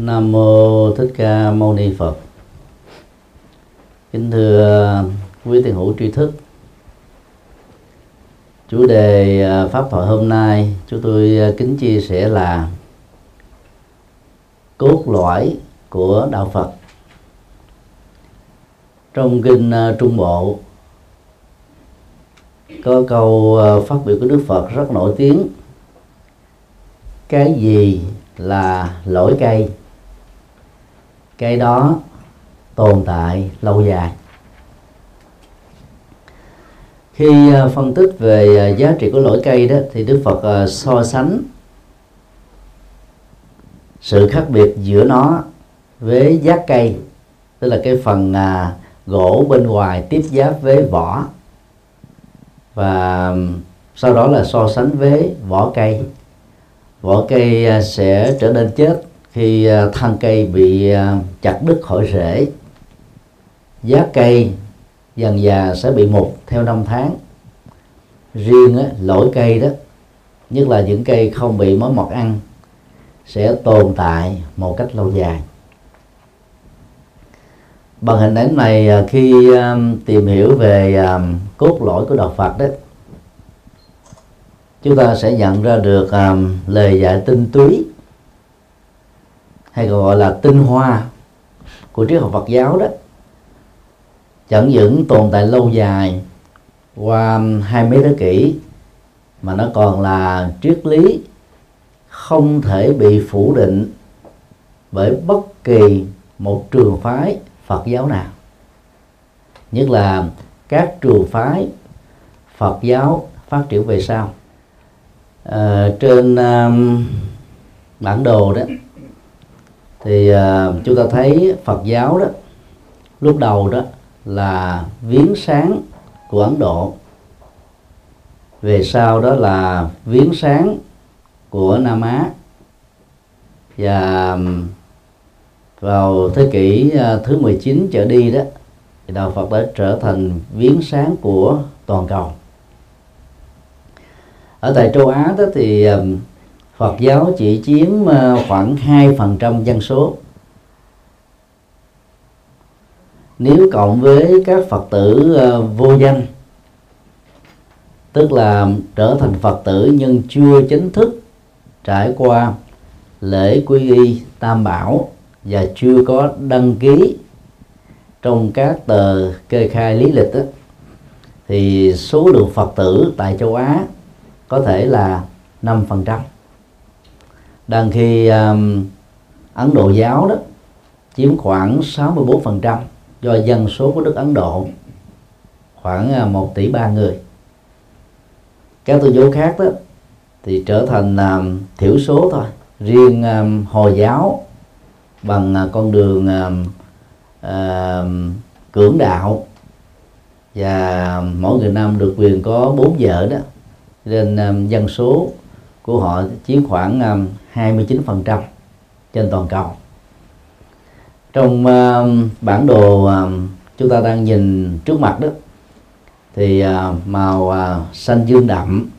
Nam mô Thích Ca Mâu Ni Phật. Kính thưa uh, quý tiền hữu tri thức. Chủ đề uh, pháp thoại hôm nay chúng tôi uh, kính chia sẻ là cốt lõi của đạo Phật. Trong kinh Trung Bộ có câu phát biểu của Đức Phật rất nổi tiếng cái gì là lỗi cây cây đó tồn tại lâu dài. Khi ờ, phân tích về ờ, giá trị của lỗi cây đó, thì đức phật ờ, so sánh sự khác biệt giữa nó với giá cây, tức là cái phần à, gỗ bên ngoài tiếp giáp với vỏ và sau đó là so sánh với vỏ cây. Vỏ cây à, sẽ trở nên chết khi thân cây bị à, chặt đứt khỏi rễ. Giá cây dần già sẽ bị mục theo năm tháng. Riêng á, lỗi cây đó nhất là những cây không bị mối mọt ăn sẽ tồn tại một cách lâu dài. Bằng hình ảnh này à, khi à, tìm hiểu về cốt lõi của đạo Phật đó chúng ta sẽ nhận ra được lời dạy tinh túy hay còn gọi là tinh hoa của triết học Phật giáo đó chẳng những tồn tại lâu dài qua hai mấy thế kỷ mà nó còn là triết lý không thể bị phủ định bởi bất kỳ một trường phái Phật giáo nào. Nhất là các trường phái Phật giáo phát triển về sau. À, trên um, bản đồ đó thì uh, chúng ta thấy Phật giáo đó lúc đầu đó là viếng sáng của Ấn Độ. Về sau đó là viếng sáng của Nam Á. Và vào thế kỷ à, thứ 19 trở đi đó thì đạo Phật đã trở thành viếng sáng của toàn cầu. Ở tại châu Á đó thì Phật giáo chỉ chiếm ờ, khoảng 2% dân số. Nếu cộng với các Phật tử ờ, vô danh tức là trở thành Phật tử nhưng chưa chính thức trải qua lễ quy y tam bảo và chưa có đăng ký trong các tờ kê khai lý lịch đó, thì số lượng Phật tử tại châu Á có thể là 5% đang khi um, Ấn Độ giáo đó chiếm khoảng 64% do dân số của nước Ấn Độ khoảng à, 1 tỷ ba người. Các tôn giáo khác đó thì trở thành um, thiểu số thôi. Riêng um, hồi giáo bằng uh, con đường um, uh, cưỡng đạo và mỗi người nam được quyền có bốn vợ đó. Nên um, dân số của họ chiếm khoảng um, 29% trên toàn cầu. Trong um, bản đồ um, chúng ta đang nhìn trước mặt đó, thì uh, màu uh, xanh dương đậm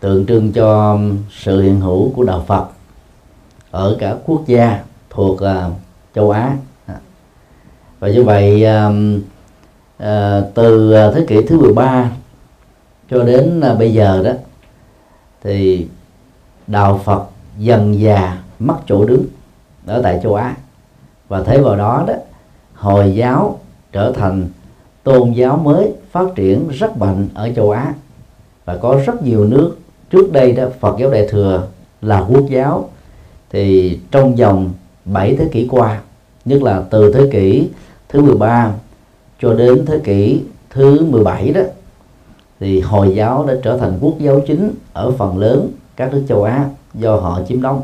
tượng trưng cho sự hiện hữu của đạo Phật ở cả quốc gia thuộc uh, châu Á. Và như vậy từ thế kỷ thứ 13 cho đến bây giờ đó thì đạo Phật dần già mất chỗ đứng ở tại châu Á. Và thế vào đó đó, hồi giáo trở thành tôn giáo mới phát triển rất mạnh ở châu Á. Và có rất nhiều nước, trước đây đó Phật giáo Đại thừa là quốc giáo, thì trong vòng 7 thế kỷ qua, nhất là từ thế kỷ thứ 13 cho đến thế kỷ thứ 17 đó thì hồi giáo đã trở thành quốc giáo chính ở phần lớn các nước châu Á do họ chiếm đóng.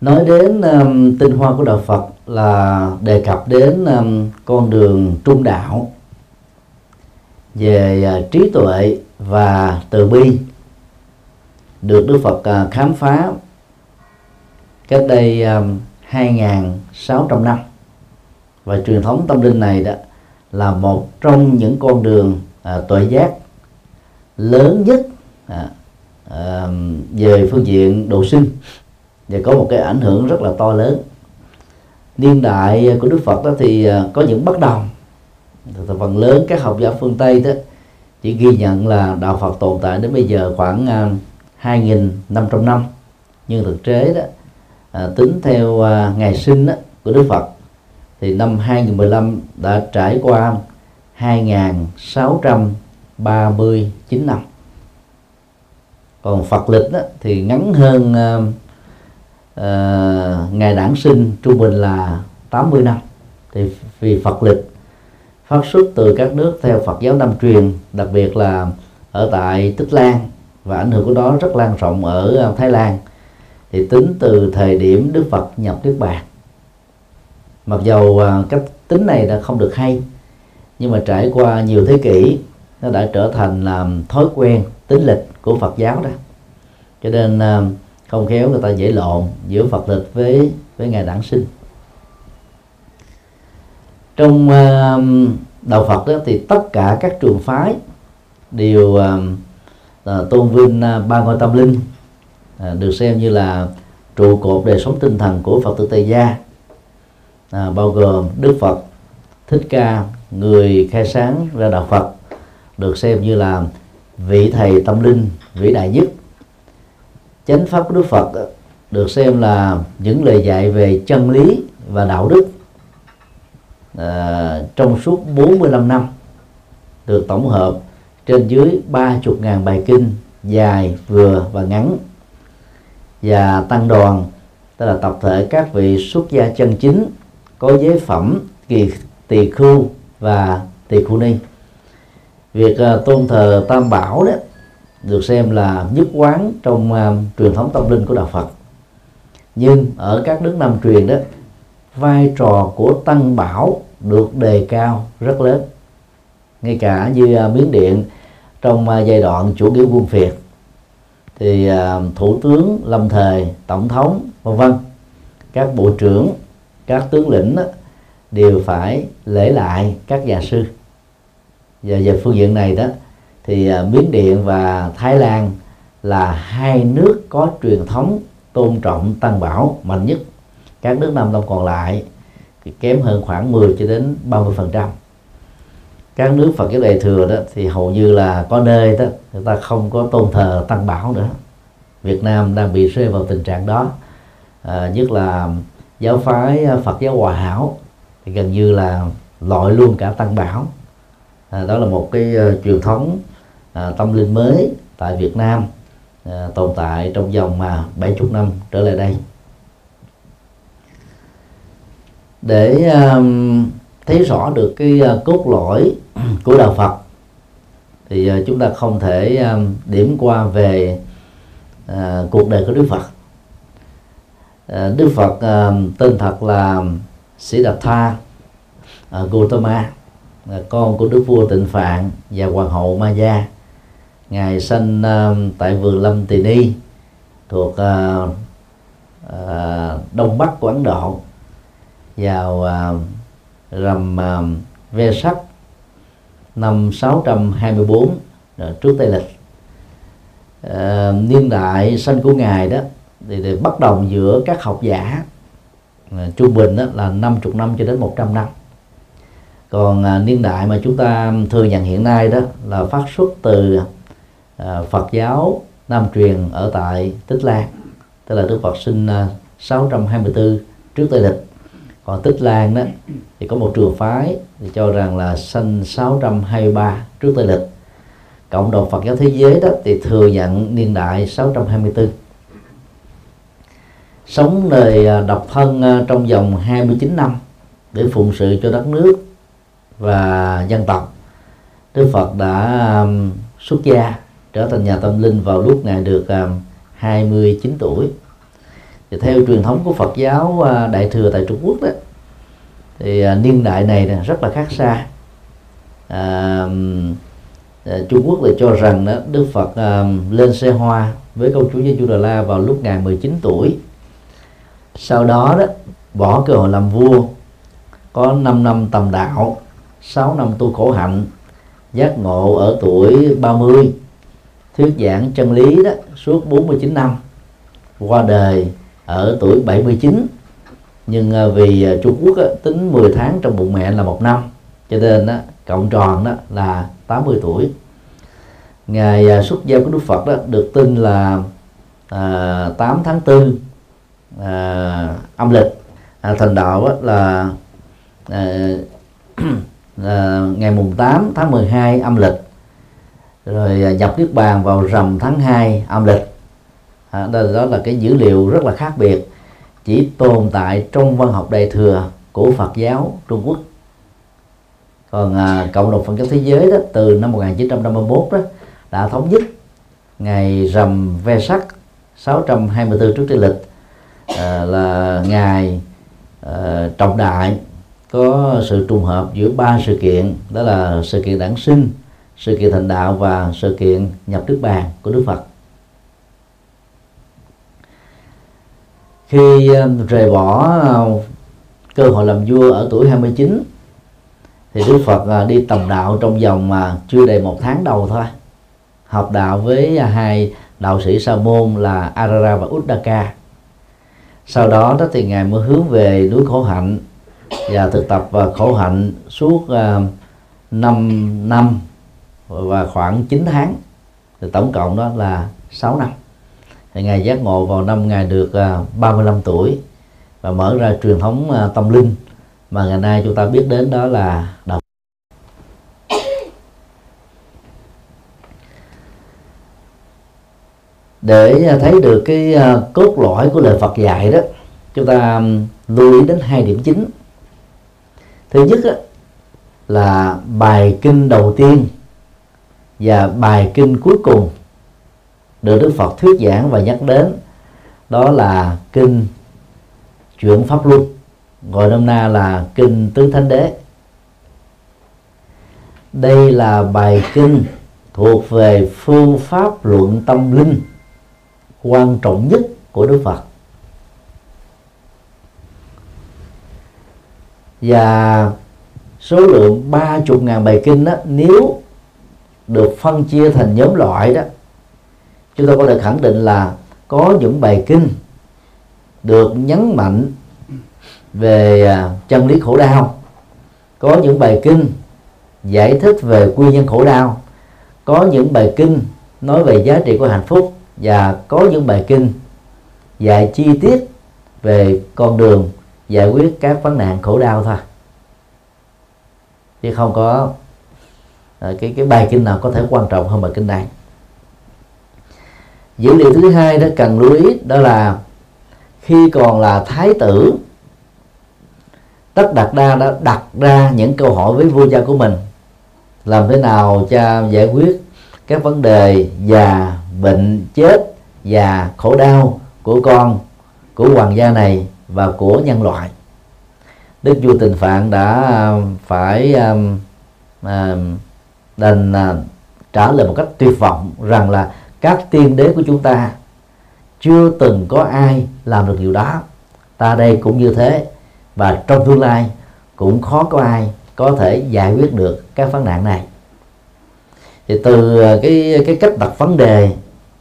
Nói đến um, tinh hoa của đạo Phật là đề cập đến um, con đường trung đạo về uh, trí tuệ và từ bi được Đức Phật uh, khám phá cách đây um, 2.600 năm và truyền thống tâm linh này đó là một trong những con đường à, tuệ giác lớn nhất à, à, về phương diện độ sinh. Và có một cái ảnh hưởng rất là to lớn. Niên đại của Đức Phật đó thì à, có những bất đồng. Phần lớn các học giả phương Tây đó chỉ ghi nhận là đạo Phật tồn tại đến bây giờ khoảng à, 2.500 năm. Nhưng thực tế đó à, tính theo à, ngày sinh đó, của Đức Phật thì năm 2015 đã trải qua 2.639 năm. Còn Phật lịch đó, thì ngắn hơn ờ, ờ, uh, uh, ngày đản sinh trung bình là 80 năm. Thì vì Phật lịch phát xuất từ các nước theo Phật giáo Nam truyền đặc biệt là ở tại Tích Lan và ảnh hưởng của nó rất lan rộng ở ờ, Thái Lan. Thì tính từ thời điểm Đức Phật nhập Niết Bàn mặc dầu à, cách tính này đã không được hay, nhưng mà trải qua nhiều thế kỷ, nó đã trở thành làm thói quen, tính lịch của Phật giáo đó. Cho nên à, không khéo người ta dễ lộn giữa Phật lịch với với ngày đản sinh. Trong à, đạo Phật đó thì tất cả các trường phái đều tôn vinh ba ngôi tâm linh được xem như là trụ cột đời sống tinh thần của Phật tử Tây gia à, bao gồm Đức Phật Thích Ca người khai sáng ra đạo Phật được xem như là vị thầy tâm linh vĩ đại nhất. Chánh pháp của Đức Phật à, được xem là những lời dạy về chân lý và đạo đức à, trong suốt 45 năm được tổng hợp trên dưới 30.000 bài kinh dài vừa và ngắn và tăng đoàn tức là tập thể các vị xuất gia chân chính có giới phẩm kỳ tỳ khưu và tỳ khu ni. Việc uh, tôn thờ tam bảo đó được xem là nhất quán trong uh, truyền thống tâm linh của đạo Phật. Nhưng ở các nước Nam truyền đó vai trò của tăng bảo được đề cao rất lớn. Ngay cả như uh, miến điện trong uh, giai đoạn chủ nghĩa quân phiệt thì uh, thủ tướng lâm thời tổng thống vân vân. Các bộ trưởng các tướng lĩnh đó, đều phải lễ lại các nhà sư. Và về phương diện này đó thì à, Miến Điện và Thái Lan là hai nước có truyền thống tôn trọng tăng bảo mạnh nhất. Các nước Nam Đông còn lại thì kém hơn khoảng 10 cho đến 30 phần trăm. Các nước Phật giáo đại thừa đó thì hầu như là có nơi đó người ta không có tôn thờ tăng bảo nữa. Việt Nam đang bị rơi vào tình trạng đó à, nhất là giáo phái ờ, Phật giáo Hòa Hảo. Thì gần như là loại luôn cả tăng bảo. À, đó là một cái uh, truyền thống uh, tâm linh mới tại Việt Nam uh, tồn tại trong vòng mà uh, 70 năm trở lại đây. Để uh, thấy rõ được cái uh, cốt lõi của đạo Phật thì uh, chúng ta không thể uh, điểm qua về uh, cuộc đời của Đức Phật. Ờ, đức Phật uh, tên thật là Sĩ Đạt Tha uh, Gautama uh, con của đức vua Tịnh Phạn và hoàng hậu Maya. Ngài sinh uh, tại vườn Lâm Tỳ Ni thuộc uh, uh, đông bắc của Ấn Độ vào uh, rằm uh, ve sắc năm 624 uh, trước Tây lịch. Uh, niên đại sanh của ngài đó thì, thì bất đồng giữa các học giả à, trung bình đó là 50 năm cho đến 100 năm. Còn à, niên đại mà chúng ta thừa nhận hiện nay đó là phát xuất từ à, Phật giáo Nam truyền ở tại Tích Lan tức là Đức Phật sinh à, 624 trước Tây lịch. Còn Tích Lan đó thì có một trường phái thì cho rằng là sinh 623 trước Tây lịch. Cộng đồng Phật giáo thế giới đó thì thừa nhận niên đại 624 sống đời à, độc thân à, trong vòng 29 năm để phụng sự cho đất nước và dân tộc. Đức Phật đã xuất gia trở thành nhà tâm linh vào lúc ngài được à, 29 tuổi. Thì theo truyền thống của Phật giáo Đại thừa tại Trung Quốc đó thì niên đại này rất là khác xa. À, Trung Quốc lại cho rằng đó Đức Phật lên xe hoa với công chúa Giê-xu Đà La vào lúc ngài 19 tuổi sau đó đó bỏ cơ hội làm vua. Có 5 năm tầm đạo 6 năm tu khổ hạnh giác ngộ ở tuổi 30 thuyết giảng chân lý đó suốt 49 năm. Qua đời ở tuổi 79 nhưng à, vì à, Trung Quốc đó, tính 10 tháng trong bụng mẹ là một năm. Cho nên đó, cộng tròn đó là 80 tuổi. Ngày à, xuất gia của Đức Phật đó được tin là à, 8 tháng 4 à, âm lịch. À, thành đạo á, là à, à, ngày mùng 8 tháng 12 âm lịch. Rồi à, nhập niết bàn vào rằm tháng 2 âm lịch. À, đó, đó là cái dữ liệu rất là khác biệt chỉ tồn tại trong văn học đại thừa của Phật giáo Trung Quốc. Còn à, cộng đồng Phật giáo thế giới đó từ năm 1951 đó đã thống nhất ngày rằm ve sắc 624 trước tây lịch à, là ngày à, trọng đại có sự trùng hợp giữa ba sự kiện đó là sự kiện đản sinh sự kiện thành đạo và sự kiện nhập đức bàn của Đức Phật. Khi à, rời bỏ à, cơ hội làm vua ở tuổi 29 thì Đức Phật à, đi tầm đạo trong vòng mà chưa đầy một tháng đầu thôi. Học đạo với hai đạo sĩ sa môn là Arara và Uddaka sau đó đó thì ngài mới hướng về núi khổ hạnh và thực tập và khổ hạnh suốt à, uh, 5 năm và khoảng 9 tháng. Thì tổng cộng đó là 6 năm. Thì ngài giác ngộ vào năm ngài được à, 35 tuổi và mở ra truyền thống uh, tâm linh mà ngày nay chúng ta biết đến đó là đạo để à, thấy được cái à, cốt lõi của lời Phật dạy đó, chúng ta lưu ý đến hai điểm chính. Thứ nhất là bài kinh đầu tiên và bài kinh cuối cùng được Đức Phật thuyết giảng và nhắc đến, đó là kinh chuyển pháp luân, gọi nôm na là kinh tứ thánh đế. Đây là bài kinh thuộc về phương pháp luận tâm linh quan trọng nhất của Đức Phật. Và số lượng ba chục ngàn bài kinh đó, nếu được phân chia thành nhóm loại đó, chúng ta có thể khẳng định là có những bài kinh được nhấn mạnh về à, chân lý khổ đau. Có những bài kinh giải thích về nguyên nhân khổ đau. Có những bài kinh nói về giá trị của hạnh phúc và có những bài kinh dạy chi tiết về con đường giải quyết các vấn nạn khổ đau thôi. Chứ không có à, cái cái bài kinh nào có thể quan trọng hơn bài kinh này. Dữ liệu thứ hai đó cần lưu ý đó là khi còn là thái tử tất đạt đa đã đặt ra những câu hỏi với vua cha của mình làm thế nào cha giải quyết các vấn đề già bệnh chết và khổ đau của con của hoàng gia này và của nhân loại. Đức vua tình phạn đã à, phải um, um, đành uh, trả lời một cách tuyệt vọng rằng là các tiên đế của chúng ta chưa từng có ai làm được điều đó. Ta đây cũng như thế và trong tương lai cũng khó có ai có thể giải quyết được các vấn nạn này. Thì từ cái cái cách đặt vấn đề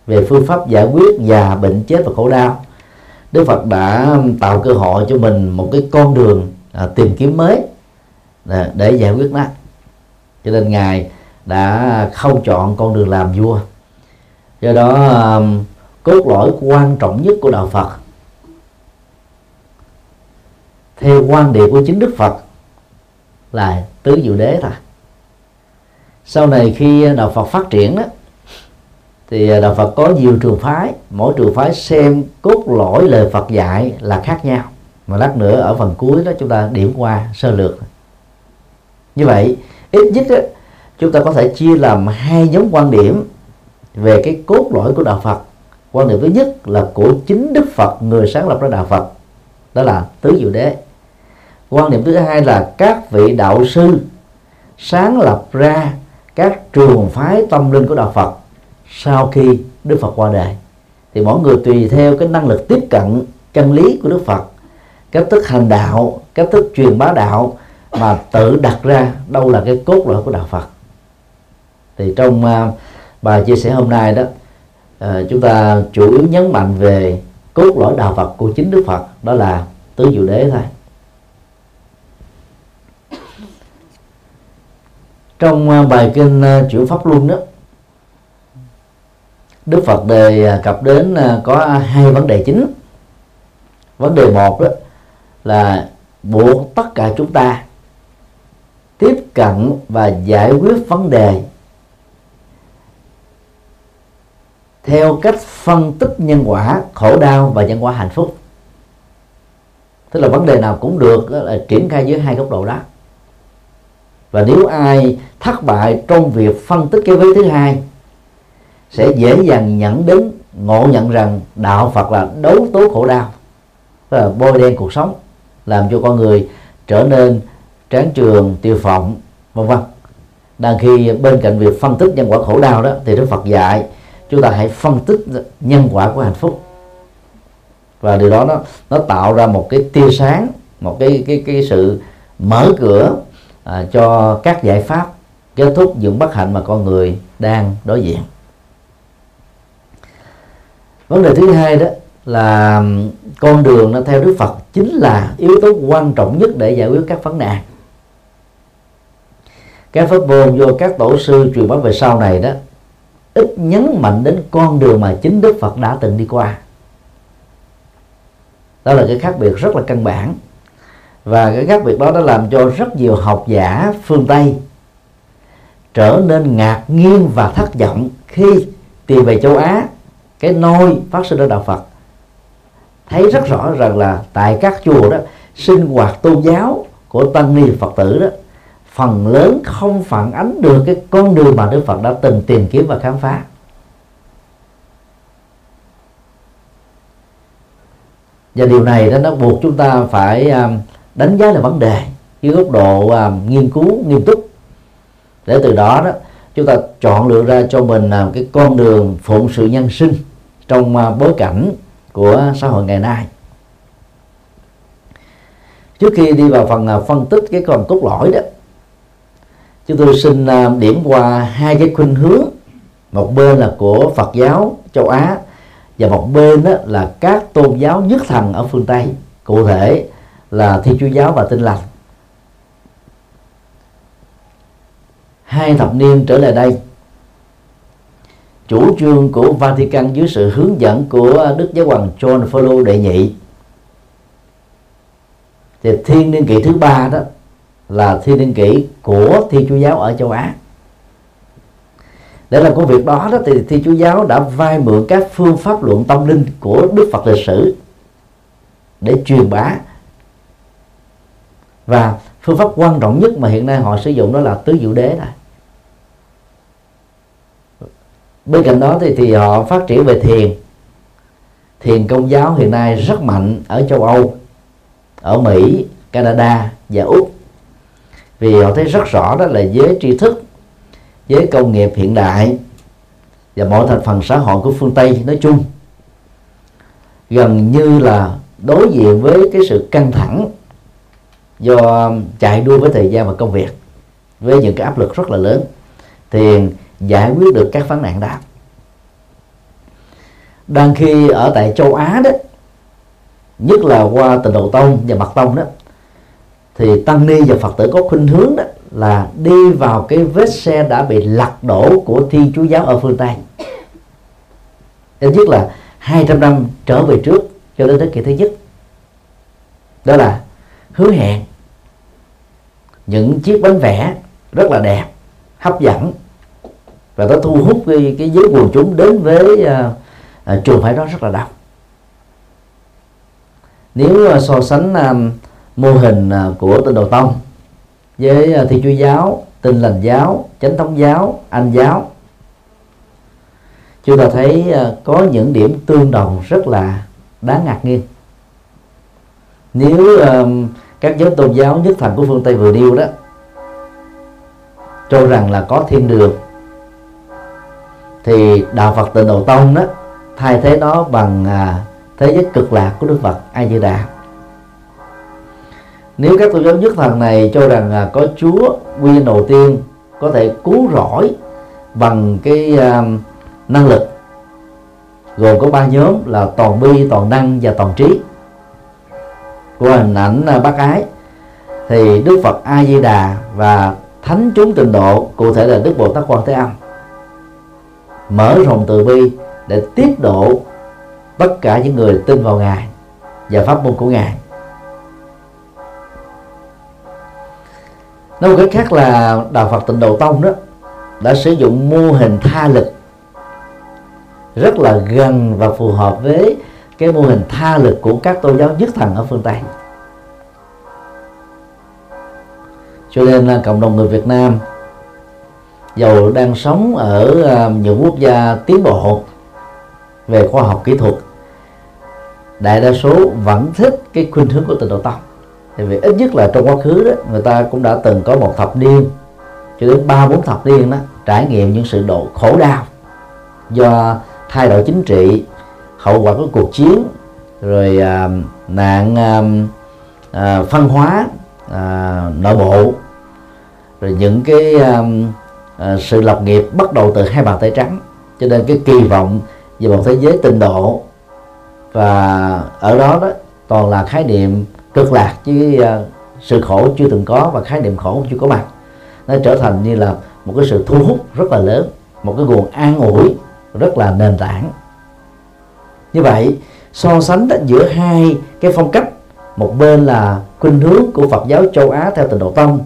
về phương pháp giải quyết già bệnh chết và khổ đau. Đức Phật đã tạo cơ hội cho mình một cái con đường à, tìm kiếm mới để, để giải quyết nó. Cho nên ngài đã không chọn con đường làm vua. Do đó à, cốt lõi quan trọng nhất của đạo Phật theo quan điểm của chính Đức Phật là tứ diệu đế thôi. Sau này khi đạo Phật phát triển đó thì à, đạo Phật có nhiều trường phái. Mỗi trường phái xem cốt lõi lời Phật dạy là khác nhau. Mà lát nữa ở phần cuối đó chúng ta điểm qua sơ lược. Như vậy ít nhất đó, chúng ta có thể chia làm hai nhóm quan điểm về cái cốt lõi của đạo Phật. Quan điểm thứ nhất là của chính Đức Phật người sáng lập ra đạo Phật. Đó là tứ diệu đế. Quan điểm thứ hai là các vị đạo sư sáng lập ra các trường phái tâm linh của đạo Phật sau khi Đức Phật qua đời thì mỗi người tùy theo cái năng lực tiếp cận chân lý của Đức Phật cách thức hành đạo cách thức truyền bá đạo mà tự đặt ra đâu là cái cốt lõi của đạo Phật. Thì trong uh, bài chia sẻ hôm nay đó uh, chúng ta chủ yếu nhấn mạnh về cốt lõi đạo Phật của chính Đức Phật đó là tứ diệu đế thôi. Trong à, bài kinh chuyển pháp luân đó Đức Phật đề à, cập đến à, có hai vấn đề chính. Vấn đề một đó là buộc tất cả chúng ta tiếp cận và giải quyết vấn đề theo cách phân tích nhân quả khổ đau và nhân quả hạnh phúc. Tức là vấn đề nào cũng được là triển khai dưới hai góc độ đó. Và nếu ai thất bại trong việc phân tích cái vế thứ hai sẽ dễ dàng nhận đến ngộ nhận rằng đạo Phật là đấu tố khổ đau tức là bôi đen cuộc sống làm cho con người trở nên tráng trường tiêu phộng vân vân. Đang khi bên cạnh việc phân tích nhân quả khổ đau đó thì Đức Phật dạy chúng ta hãy phân tích nhân quả của hạnh phúc. Và điều đó nó nó tạo ra một cái tia sáng một cái cái cái sự mở cửa à, cho các giải pháp kết thúc những bất hạnh mà con người đang đối diện vấn đề thứ hai đó là con đường nó theo Đức Phật chính là yếu tố quan trọng nhất để giải quyết các vấn nạn. Các pháp môn do các tổ sư truyền bá về sau này đó, ít nhấn mạnh đến con đường mà chính Đức Phật đã từng đi qua. Đó là cái khác biệt rất là căn bản. Và cái khác biệt đó đã làm cho rất nhiều học giả phương Tây trở nên ngạc nhiên và thất vọng khi tìm về châu Á cái nôi phát sinh ở đạo Phật. Thấy rất rõ rằng là tại các chùa đó, sinh hoạt tôn giáo của tăng ni Phật tử đó, phần lớn không phản ánh được cái con đường mà Đức Phật đã từng tìm kiếm và khám phá. Và điều này đó nó buộc chúng ta phải à, đánh giá là vấn đề dưới góc độ à, nghiên cứu, nghiêm túc. Để từ đó đó, chúng ta chọn lựa ra cho mình à, cái con đường phụng sự nhân sinh trong à, bối cảnh của xã hội ngày nay. Trước khi đi vào phần à, phân tích cái con cốt lõi đó, chúng tôi xin à, điểm qua hai cái khuynh hướng. Một bên là của Phật giáo châu Á và một bên đó là các tôn giáo nhất thần ở phương Tây, cụ thể là Thiên Chúa giáo và Tin lành. Hai thập niên trở lại đây chủ trương của Vatican dưới sự hướng dẫn của Đức Giáo hoàng John Paul đệ nhị. Thì thiên niên kỷ thứ ba đó là thiên niên kỷ của Thiên Chúa giáo ở châu Á. Để làm công việc đó, đó thì Thiên Chúa giáo đã vay mượn các phương pháp luận tâm linh của Đức Phật lịch sử để truyền bá. Và phương pháp quan trọng nhất mà hiện nay họ sử dụng đó là tứ diệu đế này bên cạnh đó thì, thì họ phát triển về thiền. Thiền công giáo hiện nay rất mạnh ở châu âu ở mỹ canada và úc. Vì họ thấy rất rõ đó là giới tri thức giới công nghiệp hiện đại và mọi thành phần xã hội của phương tây nói chung. Gần như là đối diện với cái sự căng thẳng do chạy đua với thời gian và công việc với những cái áp lực rất là lớn. Thì giải quyết được các vấn nạn đó. Đang khi ở tại châu Á đó, nhất là qua tình độ tông và mật tông đó, thì tăng ni và phật tử có khuynh hướng đó là đi vào cái vết xe đã bị lật đổ của thiên chúa giáo ở phương tây. Ít nhất là 200 năm trở về trước cho đến thế kỷ thứ nhất. Đó là hứa hẹn những chiếc bánh vẽ rất là đẹp, hấp dẫn và nó thu hút cái, cái giới quần chúng đến với à, à, trường phái đó rất là đông. Nếu à, so sánh à, mô hình à, của tinh đầu tông với à, thi chúa giáo tinh lành giáo chánh thống giáo anh giáo chúng ta thấy à, có những điểm tương đồng rất là đáng ngạc nhiên. Nếu à, các giáo tôn giáo nhất thành của phương tây vừa nêu đó cho rằng là có thiên đường thì đạo phật tịnh độ tông đó thay thế nó bằng à, thế giới cực lạc của đức phật a di đà nếu các tôn giáo nhất thần này cho rằng à, có chúa nguyên đầu tiên có thể cứu rỗi bằng cái à, năng lực gồm có ba nhóm là toàn bi toàn năng và toàn trí. Của hình ảnh à, bác ái thì đức phật a di đà và thánh chúng tịnh độ cụ thể là đức bồ tát quan thế âm mở rộng từ bi để tiếp độ tất cả những người tin vào ngài và pháp môn của ngài. Nói một cách khác là đạo phật tịnh độ tông đó đã sử dụng mô hình tha lực rất là gần và phù hợp với cái mô hình tha lực của các tôn giáo nhất thần ở phương tây. Cho nên là cộng đồng người Việt Nam dầu đang sống ở à, những quốc gia tiến bộ về khoa học kỹ thuật đại đa số vẫn thích cái khuynh hướng của tịnh độ tông. Tại vì ít nhất là trong quá khứ đó người ta cũng đã từng có một thập niên cho đến ba bốn thập niên đó trải nghiệm những sự độ khổ đau do thay đổi chính trị hậu quả của cuộc chiến rồi à, nạn à, à, phân hóa à, nội bộ rồi những cái à, à, sự lập nghiệp bắt đầu từ hai bàn tay trắng cho nên cái kỳ vọng về một thế giới tinh độ và ở đó đó toàn là khái niệm cực lạc chứ uh, sự khổ chưa từng có và khái niệm khổ chưa có mặt. Nó trở thành như là một cái sự thu hút rất là lớn một cái nguồn an ủi rất là nền tảng. Như vậy so sánh đó giữa hai cái phong cách một bên là khuynh hướng của Phật giáo châu Á theo tình độ tông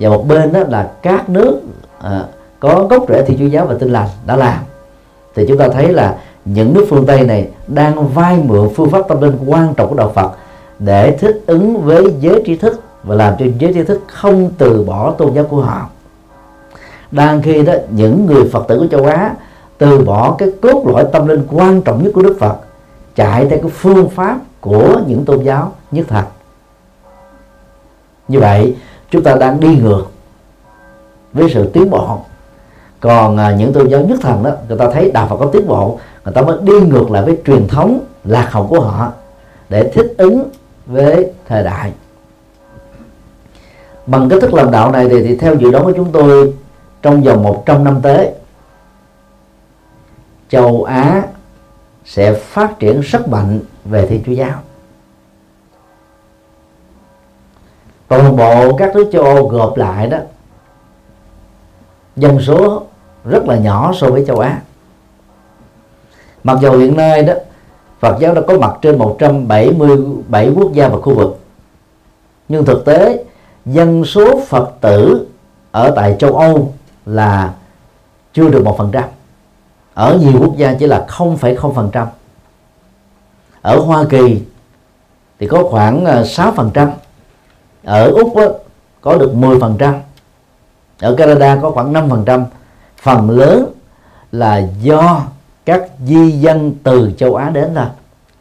và một bên đó là các nước à, có gốc rễ thì chúa giáo và tinh lành đã làm. Thì chúng ta thấy là những nước phương Tây này đang vay mượn phương pháp tâm linh quan trọng của đạo Phật để thích ứng với giới trí thức và làm cho giới trí thức không từ bỏ tôn giáo của họ. Đang khi đó những người Phật tử của châu Á từ bỏ cái cốt lõi tâm linh quan trọng nhất của Đức Phật chạy theo cái phương pháp của những tôn giáo nhất thật như vậy chúng ta đang đi ngược với sự tiến bộ còn à, những tôn giáo nhất thần đó người ta thấy đạo Phật có tiến bộ người ta mới đi ngược lại với truyền thống lạc hậu của họ để thích ứng với thời đại. Bằng cách thức làm đạo này thì, thì theo dự đoán của chúng tôi trong vòng 100 năm tới châu Á sẽ phát triển rất mạnh về Thiên Chúa giáo. Toàn bộ các nước châu Âu gộp lại đó dân số rất là nhỏ so với châu Á. Mặc dù hiện nay đó Phật giáo đã có mặt trên 177 quốc gia và khu vực. Nhưng thực tế dân số Phật tử ở tại châu Âu là chưa được một phần trăm. Ở nhiều quốc gia chỉ là 0,0% ở Hoa Kỳ thì có khoảng à, 6% ở Úc đó, có được 10% ở Canada có khoảng 5% phần lớn là do các di dân từ châu Á đến thôi.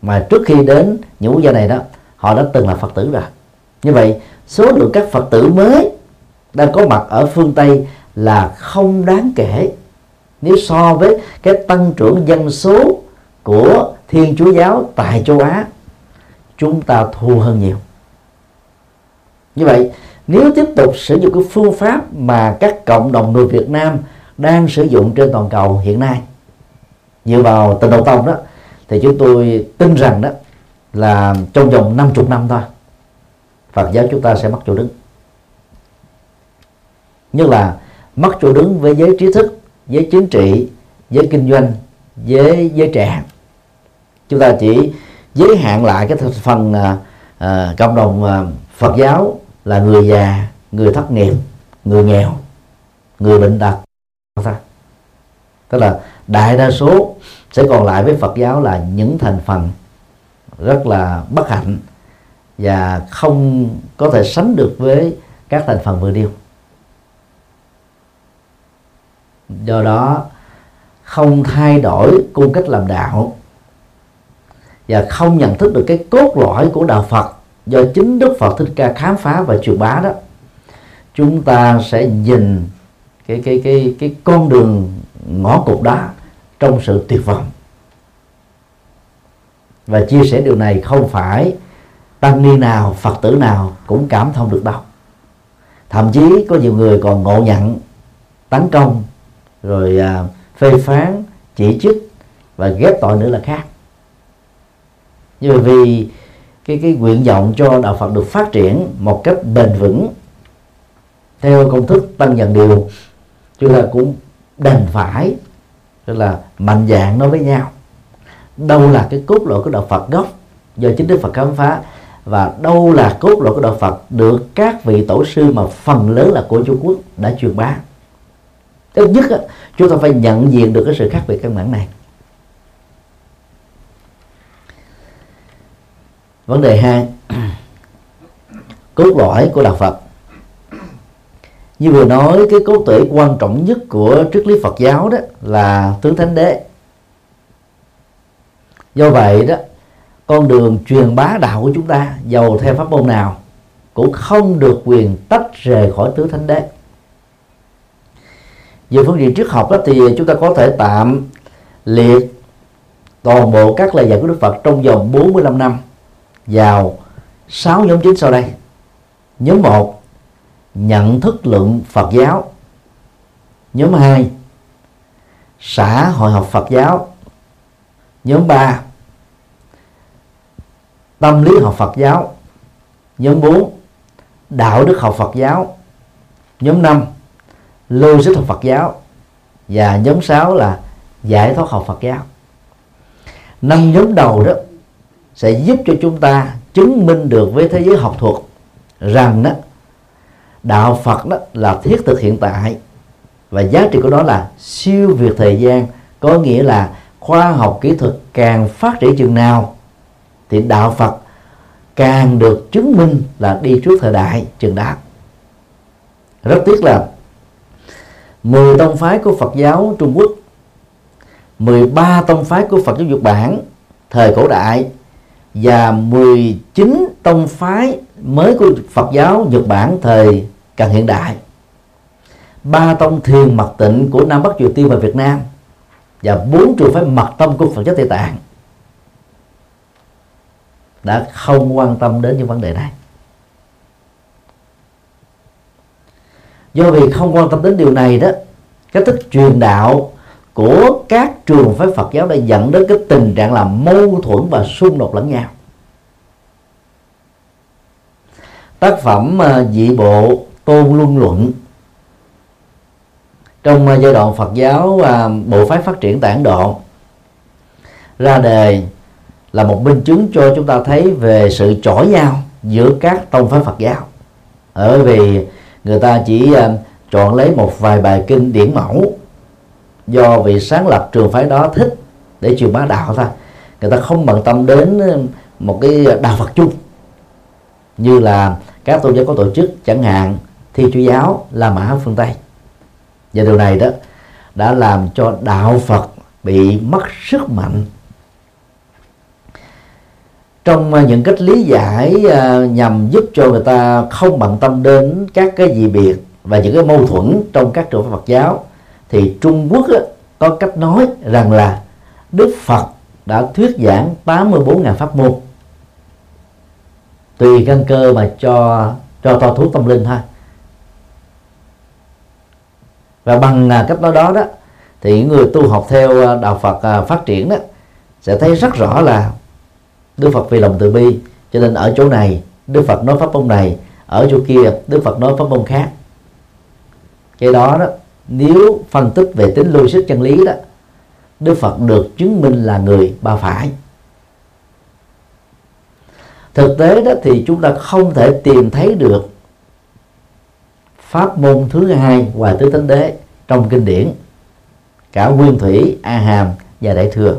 Mà trước khi đến những quốc gia này đó, họ đã từng là Phật tử rồi. Như vậy, số lượng các Phật tử mới đang có mặt ở phương Tây là không đáng kể. Nếu so với cái tăng trưởng dân số của Thiên Chúa giáo tại châu Á, chúng ta thua hơn nhiều. Như vậy nếu tiếp tục sử dụng cái phương pháp mà các cộng đồng người Việt Nam đang sử dụng trên toàn cầu hiện nay dựa vào tình đầu tông đó thì chúng tôi tin rằng đó là trong vòng 50 năm thôi Phật giáo chúng ta sẽ mất chỗ đứng. Như là mất chỗ đứng với giới trí thức giới chính trị giới kinh doanh với giới trẻ chúng ta chỉ giới hạn lại cái phần à, à, cộng đồng à, Phật giáo là người già, người thất nghiệp người nghèo, người bệnh tật. Tức là đại đa số sẽ còn lại với Phật giáo là những thành phần rất là bất hạnh và không có thể sánh được với các thành phần vừa nêu. Do đó, không thay đổi cung cách làm đạo và không nhận thức được cái cốt lõi của đạo Phật do chính Đức Phật Thích Ca khám phá và truyền bá đó chúng ta sẽ nhìn cái cái cái cái con đường ngõ cụt đó trong sự tuyệt vọng. Và chia sẻ điều này không phải tăng ni nào phật tử nào cũng cảm thông được đâu. Thậm chí có nhiều người còn ngộ nhận tấn công rồi à, phê phán chỉ trích và ghép tội nữa là khác. Nhưng vì cái cái nguyện vọng cho đạo Phật được phát triển một cách bền vững theo công thức tăng dần điều chúng ta cũng đành phải, tức là mạnh dạng nói với nhau. Đâu là cái cốt lõi của đạo Phật gốc do chính Đức Phật khám phá, và đâu là cốt lõi của đạo Phật được các vị tổ sư mà phần lớn là của Trung Quốc đã truyền bá. Ít nhất chúng ta phải nhận diện được cái sự khác biệt căn bản này. Vấn đề hai, cốt lõi của đạo Phật. Như vừa nói, cái cốt tủy quan trọng nhất của triết lý Phật giáo đó là tướng thánh đế. Do vậy đó, con đường truyền bá đạo của chúng ta giàu theo pháp môn nào cũng không được quyền tách rời khỏi tứ thánh đế. Về phương diện triết học đó thì chúng ta có thể tạm liệt toàn bộ các lời dạy của Đức Phật trong vòng 45 năm vào 6 nhóm chính sau đây. Nhóm 1 nhận thức lượng Phật giáo. Nhóm 2 xã hội học Phật giáo. Nhóm 3 tâm lý học Phật giáo. Nhóm 4 đạo đức học Phật giáo. Nhóm 5 logic học Phật giáo. Và nhóm 6 là giải thoát học Phật giáo. Năm nhóm đầu đó sẽ giúp cho chúng ta chứng minh được với thế giới học thuật rằng đó, đạo Phật đó là thiết thực hiện tại. Và giá trị của nó là siêu việt thời gian, có nghĩa là khoa học kỹ thuật càng phát triển chừng nào thì đạo Phật càng được chứng minh là đi trước thời đại chừng đó. Rất tiếc là 10 tông phái của Phật giáo Trung Quốc 13 tông phái của Phật giáo Nhật Bản thời cổ đại và 19 tông phái mới của Phật giáo Nhật Bản thời càng hiện đại. Ba tông thiền mật tịnh của Nam Bắc Triều Tiên và Việt Nam và bốn trường phái mật tông của Phật giáo Tây Tạng đã không quan tâm đến những vấn đề này. Do vì không quan tâm đến điều này đó, cách thức truyền đạo của các trường phái Phật giáo đã dẫn đến cái tình trạng là mâu thuẫn và xung đột lẫn nhau. Tác phẩm ờ, dị bộ tôn luân luận. Trong ờ, giai đoạn Phật giáo ờ, bộ phái phát triển tại Ấn Độ ra đề là một minh chứng cho chúng ta thấy về sự chổi nhau giữa các tông phái Phật giáo. Ở vì người ta chỉ chọn lấy một vài bài kinh điển mẫu do vị sáng lập trường phái đó thích để truyền bá đạo thôi. Người ta không bận tâm đến một cái đạo Phật chung. Như là các tôn giáo có tổ chức, chẳng hạn, thi chúa giáo, La Mã, phương Tây. Và điều này đó đã làm cho đạo Phật bị mất sức mạnh. Trong à, những cách lý giải à, nhằm giúp cho người ta không bận tâm đến các cái dị biệt và những cái mâu thuẫn trong các trường phái Phật giáo thì Trung Quốc có cách nói rằng là Đức Phật đã thuyết giảng 84.000 pháp môn. Tùy căn cơ mà cho cho to thú tâm linh thôi và bằng à, cách nói đó đó, thì những người tu học theo à, đạo Phật à, phát triển đó, sẽ thấy rất rõ là Đức Phật vì lòng từ bi, cho nên ở chỗ này Đức Phật nói pháp môn này, ở chỗ kia Đức Phật nói pháp môn khác. Cái đó đó nếu phân tích về tính logic chân lý đó Đức Phật được chứng minh là người ba phải. Thực tế đó thì chúng ta không thể tìm thấy được pháp môn thứ hai ngoài tứ thánh đế trong kinh điển cả nguyên thủy a hàm và đại thừa.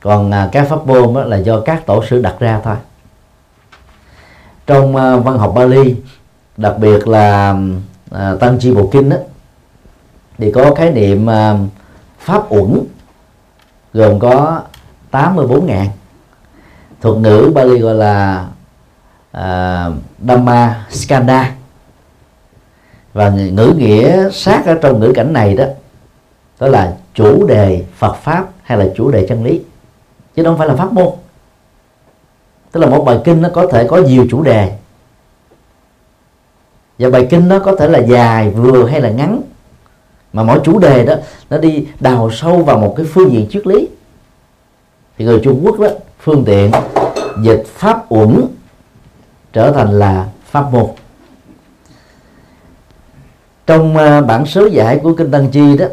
Còn à, các pháp môn đó là do các tổ sư đặt ra thôi. Trong à, văn học Bali đặc biệt là à, tăng chi bộ kinh đó, thì có khái niệm ờ, pháp uẩn gồm có 84 ngàn. Thuật ngữ Bali gọi là uh, Dhamma Skanda. Và ngữ nghĩa sát ở trong ngữ cảnh này đó đó là chủ đề Phật pháp hay là chủ đề chân lý. Chứ không phải là pháp môn. Tức là một bài kinh nó có thể có nhiều chủ đề. Và bài kinh nó có thể là dài vừa hay là ngắn mà mỗi chủ đề đó, nó đi đào sâu vào một cái phương diện triết lý. Thì người Trung Quốc đó, phương tiện, dịch, pháp uẩn trở thành là pháp môn. Trong à, bản sớ giải của kinh Tăng Chi đó,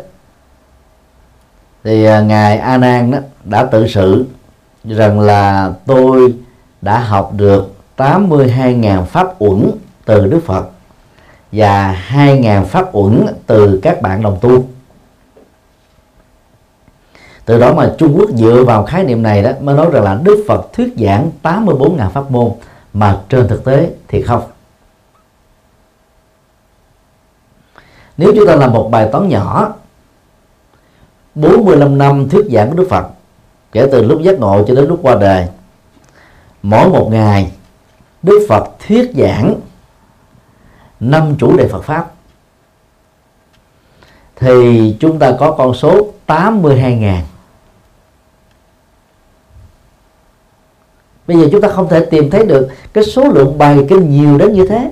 thì à, ngài A Nan đó đã tự sự rằng là tôi đã học được 82.000 pháp uẩn từ Đức Phật và 2.000 pháp uẩn từ các bạn đồng tu. Từ đó mà Trung Quốc dựa vào khái niệm này đó, mới nói rằng là Đức Phật thuyết giảng 84.000 pháp môn, mà trên thực tế thì không. Nếu chúng ta làm một bài toán nhỏ 45 năm thuyết giảng của Đức Phật, kể từ lúc giác ngộ cho đến lúc qua đời, mỗi một ngày Đức Phật thuyết giảng năm chủ đề Phật pháp. Thì chúng ta có con số 82.000 Bây giờ chúng ta không thể tìm thấy được cái số lượng bài kinh nhiều đến như thế.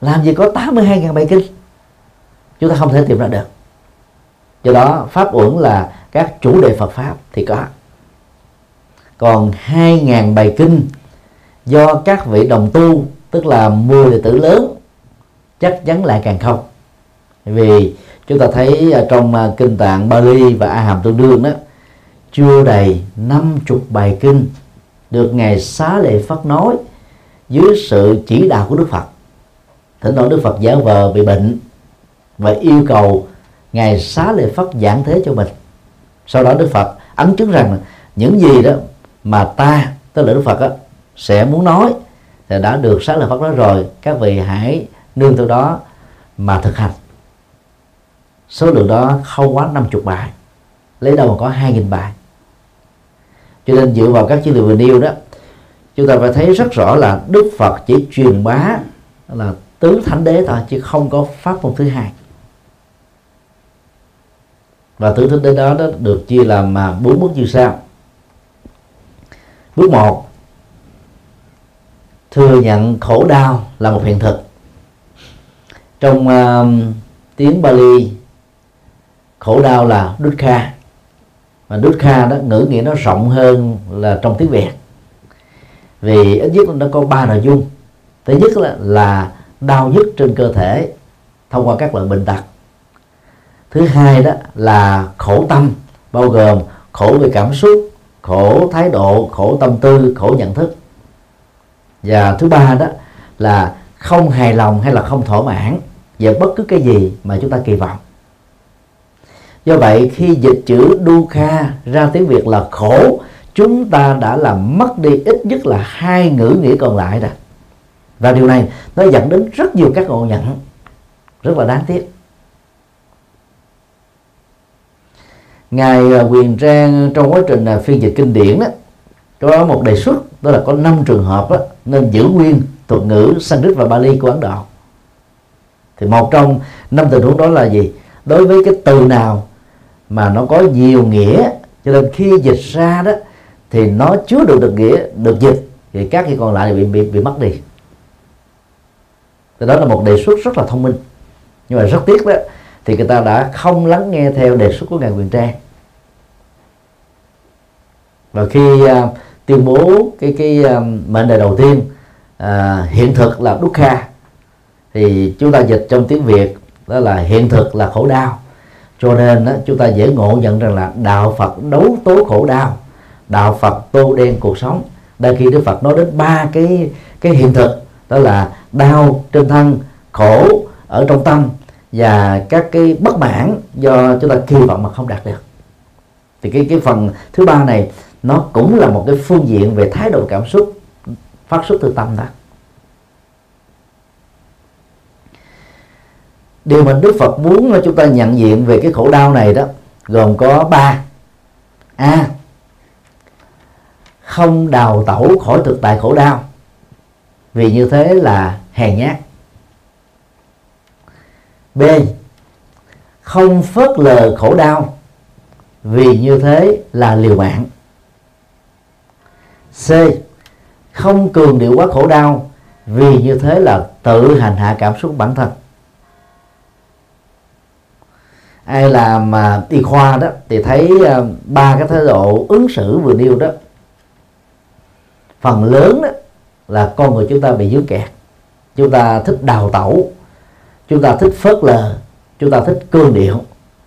Làm gì có 82.000 bài kinh? Chúng ta không thể tìm ra được. Do đó, Pháp uẩn là các chủ đề Phật Pháp thì có. Còn 2.000 bài kinh do các vị đồng tu tức là 10 đệ tử lớn chắc chắn lại càng không. Vì chúng ta thấy à, trong à, kinh tạng Bali và A Hàm Tương đương đó chưa đầy năm chục bài kinh được ngài xá lệ phát nói dưới sự chỉ đạo của Đức Phật. Thỉnh thoảng Đức Phật giả vờ bị bệnh và yêu cầu ngài xá lệ phát giảng thế cho mình. Sau đó Đức Phật ấn chứng rằng những gì đó mà ta tức là Đức Phật đó, sẽ muốn nói thì đã được sáng lời Phật nói rồi các vị hãy nương theo đó mà thực hành. Số lượng đó không quá 50 bài lấy đâu mà có 2.000 bài. Cho nên dựa vào các dữ liệu vừa nêu đó chúng ta phải thấy rất rõ là Đức Phật chỉ truyền bá là tứ thánh đế thôi chứ không có pháp môn thứ hai. Và tứ thánh đế đó, đó được chia làm mà bốn bước như sau. Bước một thừa nhận khổ đau là một hiện thực. Trong uh, tiếng Bali khổ đau là dukkha. Và dukkha đó ngữ nghĩa nó rộng hơn là trong tiếng Việt. Vì ít nhất nó có ba nội dung. Thứ nhất là, là đau nhức trên cơ thể thông qua các loại bệnh tật. Thứ hai đó là khổ tâm bao gồm khổ về cảm xúc khổ thái độ khổ tâm tư khổ nhận thức và thứ ba đó là không hài lòng hay là không thỏa mãn về bất cứ cái gì mà chúng ta kỳ vọng. Do vậy, khi dịch chữ dukkha ra tiếng việt là khổ, chúng ta đã làm mất đi ít nhất là hai ngữ nghĩa còn lại rồi. Và điều này nó dẫn đến rất nhiều các ngộ nhận rất là đáng tiếc. Ngài à, quyền trang trong quá trình à, phiên dịch kinh điển đó, có một đề xuất đó là có năm trường hợp đó, nên giữ nguyên thuật ngữ Sanskrit và Bali của Ấn Độ. Thì một trong năm tình huống đó là gì? Đối với cái từ nào mà nó có nhiều nghĩa cho nên khi dịch ra đó thì nó chứa được được nghĩa được dịch thì các cái còn lại bị bị bị mất đi. Thì đó là một đề xuất rất là thông minh. Nhưng mà rất tiếc đó thì người ta đã không lắng nghe theo đề xuất của ngài quyền trang. Và khi uh, tuyên bố cái cái ờ, mệnh đề đầu tiên à, hiện thực là đúc kha. Thì chúng ta dịch trong tiếng việt đó là hiện thực là khổ đau. Cho nên đó, chúng ta dễ ngộ nhận rằng là đạo phật đấu tố khổ đau. Đạo phật tô đen cuộc sống. Đây khi đức phật nói đến ba cái cái hiện thực đó là đau trên thân khổ ở trong tâm và các cái bất mãn do chúng ta kỳ vọng mà không đạt được. Thì cái cái phần thứ ba này nó cũng là một cái phương diện về thái độ cảm xúc, phát xuất từ tâm đó. Điều mà đức phật muốn là chúng ta nhận diện về cái khổ đau này đó, gồm có ba. A. Không đào tẩu khỏi thực tại khổ đau, vì như thế là hèn nhát. B. Không phớt lờ khổ đau, vì như thế là liều mạng c. Không cường điệu quá khổ đau, vì như thế là tự hành hạ cảm xúc bản thân. Ai làm mà y khoa đó, thì thấy à, ba cái thái độ ứng xử vừa nêu đó. Phần lớn đó là con người chúng ta bị dướng kẹt. Chúng ta thích đào tẩu, chúng ta thích phớt lờ, chúng ta thích cương điệu.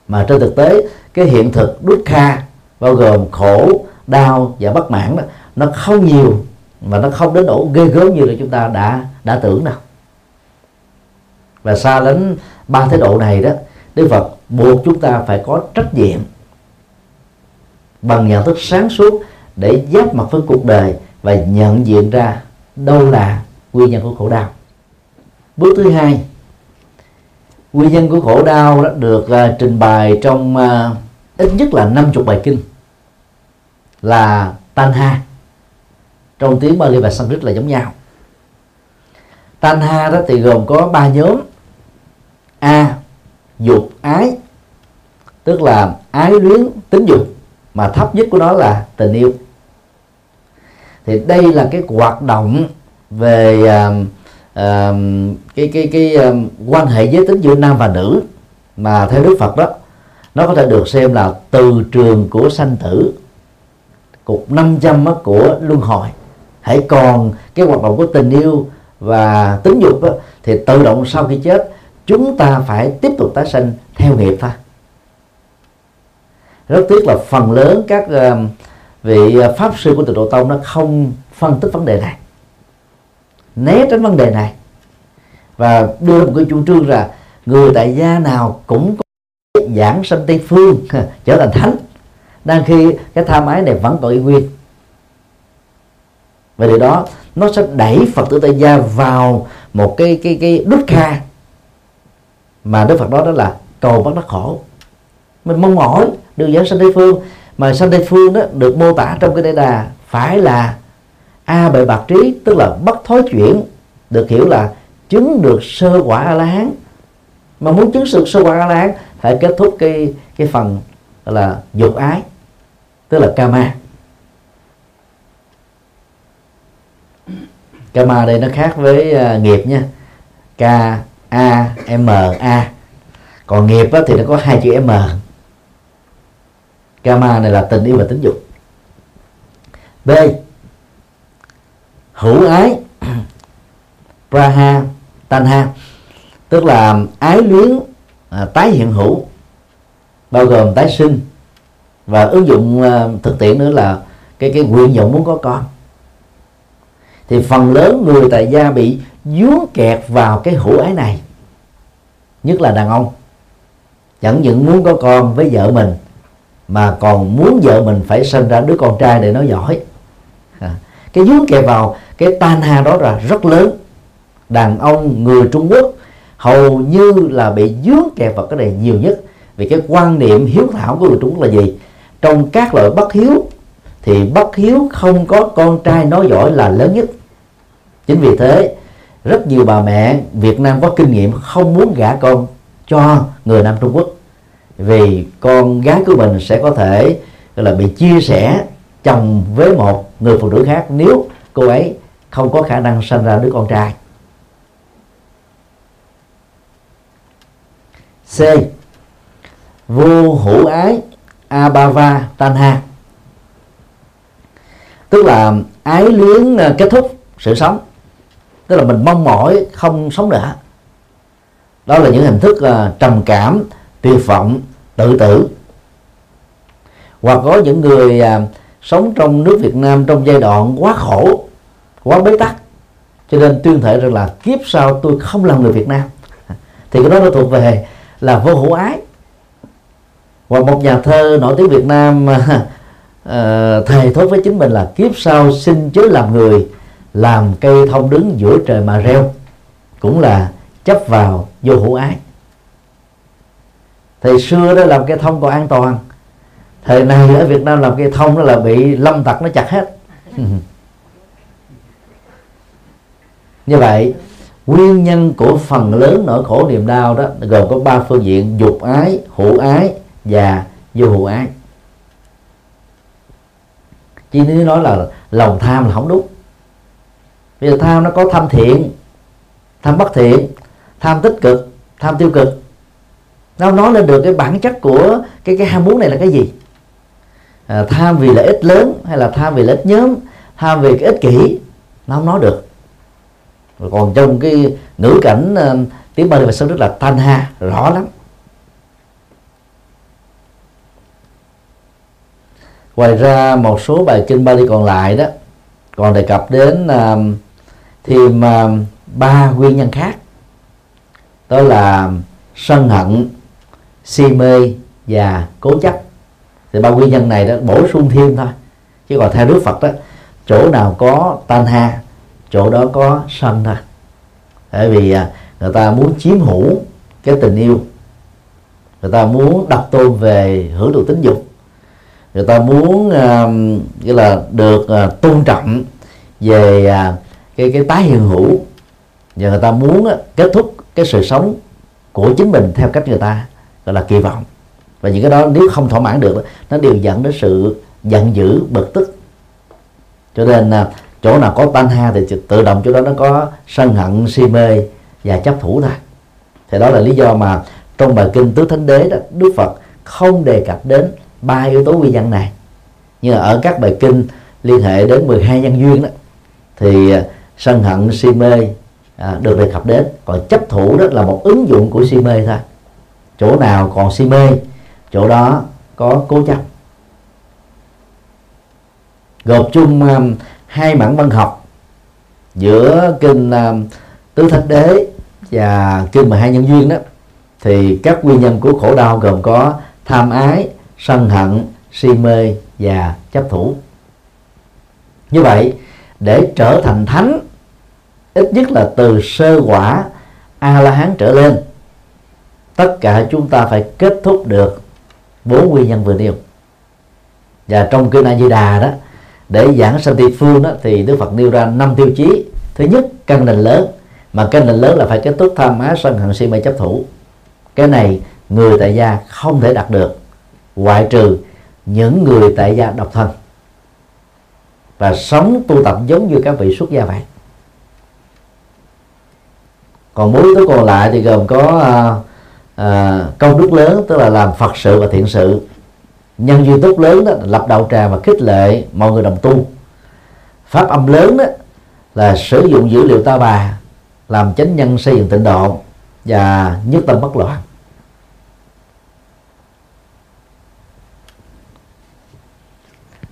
Mà trên thực tế, cái hiện thực đút kha, bao gồm khổ, đau và bất mãn đó nó không nhiều mà nó không đến độ ghê gớm như là chúng ta đã đã tưởng đâu. Và xa đến ba thái độ này đó Đức Phật buộc chúng ta phải có trách nhiệm bằng nhận thức sáng suốt để giáp mặt với cuộc đời và nhận diện ra đâu là nguyên nhân của khổ đau. Bước thứ hai nguyên nhân của khổ đau đó được uh, trình bày trong uh, ít nhất là 50 bài kinh là tan ha trong tiếng Bali và Sanskrit là giống nhau. Tanha đó thì gồm có ba nhóm. A dục ái tức là ái luyến tính dục mà thấp nhất của nó là tình yêu. Thì đây là cái hoạt động về uh, uh, cái cái cái um, quan hệ giới tính giữa nam và nữ mà theo Đức Phật đó nó có thể được xem là từ trường của sanh tử cục 500 của luân hồi hãy còn cái hoạt động của tình yêu và tính dục đó, thì tự động sau khi chết chúng ta phải tiếp tục tái sinh theo nghiệp thôi. Rất tiếc là phần lớn các uh, vị ờ, pháp sư của tịnh độ tông nó không phân tích vấn đề này né tránh vấn đề này và đưa một cái chủ trương là người tại gia nào cũng có giảng sanh tây phương trở thành thánh. Đang khi cái tham ái này vẫn còn y nguyên và điều đó nó sẽ đẩy phật tử tại gia vào một cái cái cái đút kha mà đức phật nói đó là cầu bắt đắc khổ. Mình mong mỏi được dẫn sanh tây phương, mà sanh tây phương đó được mô tả trong cái đề đà phải là a bệ bạc trí, tức là bất thối chuyển, được hiểu là chứng được sơ quả a la hán mà muốn chứng được sơ quả a la hán phải kết thúc cái cái phần là dục ái, tức là kama. Kama đây nó khác với uh, nghiệp nha. K a m a. Còn nghiệp á, thì nó có hai chữ m. Kama này là tình yêu và tính dục. B hữu ái. Praha tanha. Tức là ái luyến à, tái hiện hữu bao gồm tái sinh. Và ứng dụng à, thực tiễn nữa là cái cái nguyện vọng muốn có con thì phần lớn người tại gia bị dướng kẹt vào cái hữu ái này. Nhất là đàn ông. Chẳng những muốn có con với vợ mình mà còn muốn vợ mình phải sinh ra đứa con trai để nó giỏi. À, cái dướng kẹt vào cái tan ha đó là rất lớn. Đàn ông người Trung Quốc hầu như là bị dướng kẹt vào cái này nhiều nhất. Vì cái quan niệm hiếu thảo của người Trung Quốc là gì? Trong các loại bất hiếu thì bất hiếu không có con trai nói giỏi là lớn nhất chính vì thế, rất nhiều bà mẹ Việt Nam có kinh nghiệm không muốn gả con cho người Nam Trung Quốc. Vì con gái của mình sẽ có thể là, bị chia sẻ chồng với một người phụ nữ khác nếu cô ấy không có khả năng sinh ra đứa con trai. C. Vô hữu ái abava tanha. Tức là ái luyến ờ, kết thúc sự sống tức là mình mong mỏi không sống nữa đó là những hình thức uh, trầm cảm tuyệt vọng tự tử. Hoặc có những người uh, sống trong nước Việt Nam trong giai đoạn quá khổ quá bế tắc. Cho nên tuyên thệ rằng là kiếp sau tôi không làm người Việt Nam. Thì cái đó nó thuộc về là vô hữu ái. Hoặc một nhà thơ nổi tiếng Việt Nam uh, thề thốt với chính mình là kiếp sau xin chớ làm người làm cây thông đứng giữa trời mà reo, cũng là chấp vào vô hữu ái. Thời xưa đó làm cây thông còn an toàn, thời này ở Việt Nam làm cây thông đó là bị lâm tặc nó chặt hết. Như vậy, nguyên nhân của phần lớn nỗi khổ niềm đau đó gồm có ba phương diện, dục ái, hữu ái và vô hữu ái. Chỉ nếu nói là lòng tham là không đúng bây giờ tham nó có tham thiện tham bất thiện tham tích cực tham tiêu cực. Nó nói lên được cái bản chất của cái cái ham muốn này là cái gì? À, tham vì lợi ích lớn hay là tham vì lợi ích nhóm tham vì cái ích kỷ? Nó không nói được. Còn trong cái ngữ cảnh uh, tiếng Bali và rất là tanha rõ lắm. Ngoài ra một số bài kinh Bali còn lại đó còn đề cập đến uh, thêm mà ba nguyên nhân khác đó là sân hận si mê và cố chấp. Thì ba nguyên nhân này đó bổ sung thêm thôi. Chứ còn theo Đức Phật đó chỗ nào có tan ha chỗ đó có sân thôi. Bởi vì à, người ta muốn chiếm hữu cái tình yêu. Người ta muốn độc tôn về hưởng thụ tính dục. Người ta muốn uh, là được uh, tôn trọng về uh, cái cái tái hiện hữu và người ta muốn kết thúc cái sự sống của chính mình theo cách người ta, gọi là kỳ vọng. Và những cái đó nếu không thỏa mãn được nó đều dẫn đến sự giận dữ, bực tức. Cho nên à, chỗ nào có tan ha thì tự động chỗ đó nó có sân hận, si mê và chấp thủ thôi. Thì đó là lý do mà trong bài kinh tứ thánh đế đó, đức phật không đề cập đến ba yếu tố nguyên nhân này. Nhưng ở các bài kinh liên hệ đến 12 nhân duyên đó, thì à, sân hận si mê à, được đề cập đến. Còn chấp thủ đó là một ứng dụng của si mê thôi. Chỗ nào còn si mê chỗ đó có cố chấp. Gộp chung um, hai mảng văn học giữa kinh um, tứ thánh đế và kinh 12 nhân duyên đó thì các nguyên nhân của khổ đau gồm có tham ái sân hận si mê và chấp thủ. Như vậy để trở thành thánh ít nhất là từ sơ quả a la hán trở lên. Tất cả chúng ta phải kết thúc được bốn nguyên nhân vừa nêu. Và trong kinh A Di Đà đó, để giảng sanh tỳ phương đó, thì Đức Phật nêu ra năm tiêu chí. Thứ nhất, căn nền lớn. Mà căn nền lớn là phải kết thúc tham ái sân hận si mê chấp thủ. Cái này người tại gia không thể đạt được, ngoại trừ những người tại gia độc thân. Và sống tu tập giống như các vị xuất gia vậy còn bốn yếu tố còn lại thì gồm có à, à, công đức lớn tức là làm phật sự và thiện sự. Nhân duyên tốt lớn đó là lập đạo tràng và khích lệ mọi người đồng tu. Pháp âm lớn đó là sử dụng dữ liệu ta bà làm chánh nhân xây dựng tịnh độ và nhất tâm bất loạn.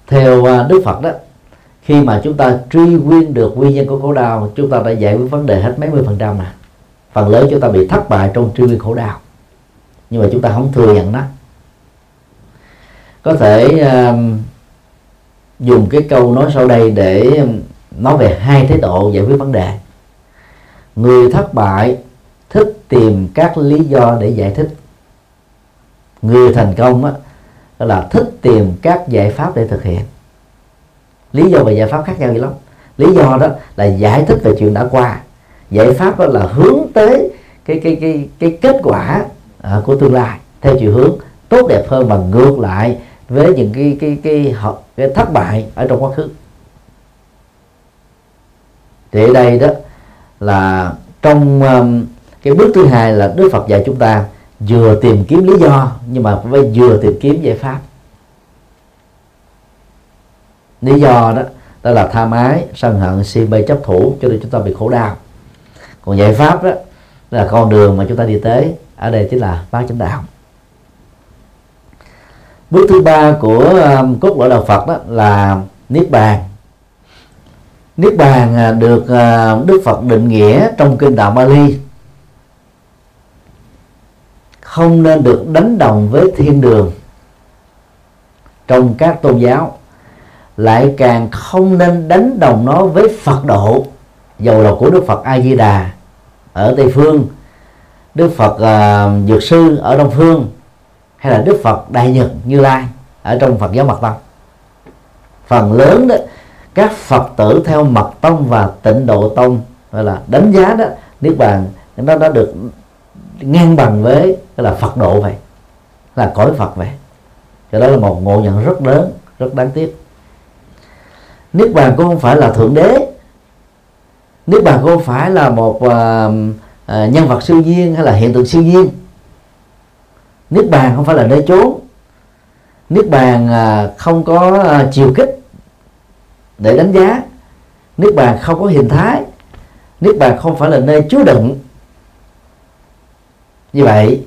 Theo à, Đức Phật đó khi mà chúng ta truy nguyên được nguyên nhân của khổ đau chúng ta đã giải quyết vấn đề hết mấy mươi phần trăm mà phần lớn chúng ta bị thất bại trong truy nguyên khổ đau. Nhưng mà chúng ta không thừa nhận nó. Có thể uh, dùng cái câu nói sau đây để um, nói về hai thái độ giải quyết vấn đề. Người thất bại thích tìm các lý do để giải thích. Người thành công á, là thích tìm các giải pháp để thực hiện. Lý do và giải pháp khác nhau vậy lắm. Lý do đó là giải thích về chuyện đã qua giải pháp đó là hướng tới cái cái cái cái kết quả uh, của tương lai theo chiều hướng tốt đẹp hơn và ngược lại với những cái cái cái cái, cái thất bại ở trong quá khứ. Thì ở đây đó là trong um, cái bước thứ hai là Đức Phật dạy chúng ta vừa tìm kiếm lý do nhưng mà phải vừa tìm kiếm giải pháp. Lý do đó đó là tham ái sân hận si mê chấp thủ cho nên chúng ta bị khổ đau còn giải pháp đó là con đường mà chúng ta đi tới. Ở đây chính là bát chánh đạo. Bước thứ ba của um, cốt lõi đạo Phật đó là niết bàn. Niết bàn à, được uh, Đức Phật định nghĩa trong kinh đạo Bali. Không nên được đánh đồng với thiên đường trong các tôn giáo. Lại càng không nên đánh đồng nó với Phật độ dầu là của Đức Phật A Di Đà ở Tây phương. Đức Phật uh, Dược sư ở Đông phương hay là Đức Phật Đại Nhật Như Lai ở trong Phật giáo Mật Tông. Phần lớn đó các Phật tử theo Mật Tông và Tịnh Độ Tông gọi là đánh giá đó Niết Bàn nó đã được ngang bằng với là Phật độ vậy là cõi Phật vậy. Cho đó là một ngộ nhận rất lớn rất đáng tiếc. Niết Bàn cũng không phải là Thượng Đế Niết Bàn không phải là một uh, uh, nhân vật siêu nhiên hay là hiện tượng siêu nhiên niết bàn không phải là nơi chốn. Niết bàn à, không có à, chiều kích để đánh giá. Niết bàn không có hình thái. Niết bàn không phải là nơi chứa đựng. Như vậy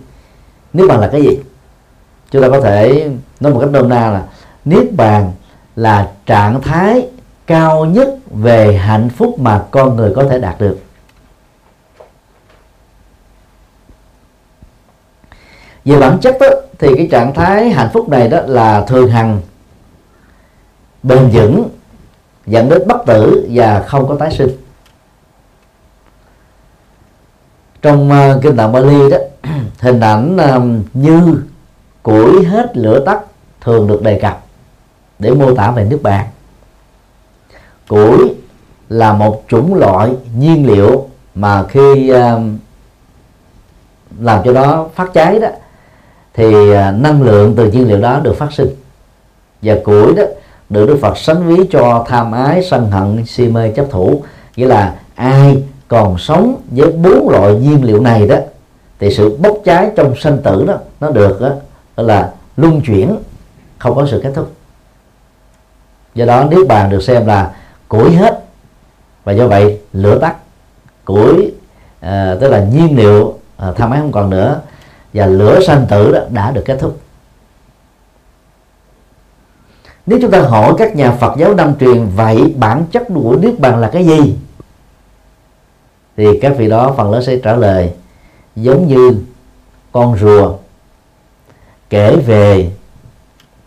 niết bàn là cái gì? Chúng ta có thể nói một cách đơn na là niết bàn là trạng thái cao nhất về hạnh phúc mà con người có thể đạt được về bản chất đó, thì cái trạng thái hạnh phúc này đó là thường hằng bền vững dẫn đến bất tử và không có tái sinh trong uh, kinh tạng Bali đó hình ảnh uh, như củi hết lửa tắt thường được đề cập để mô tả về nước bạn củi là một chủng loại nhiên liệu mà khi uh, làm cho nó phát cháy đó thì uh, năng lượng từ nhiên liệu đó được phát sinh. Và củi đó được Đức Phật sánh ví cho tham ái sân hận si mê chấp thủ. Nghĩa là ai còn sống với bốn loại nhiên liệu này đó thì sự bốc cháy trong sanh tử đó nó được đó, là luân chuyển không có sự kết thúc. Do đó niết bàn được xem là củi hết. Và do vậy lửa tắt củi à, tức là nhiên liệu à, tham máy không còn nữa và lửa sanh tử đó đã được kết thúc. Nếu chúng ta hỏi các nhà Phật giáo Nam truyền vậy bản chất của niết bàn là cái gì? Thì các vị đó phần lớn sẽ trả lời giống như con rùa kể về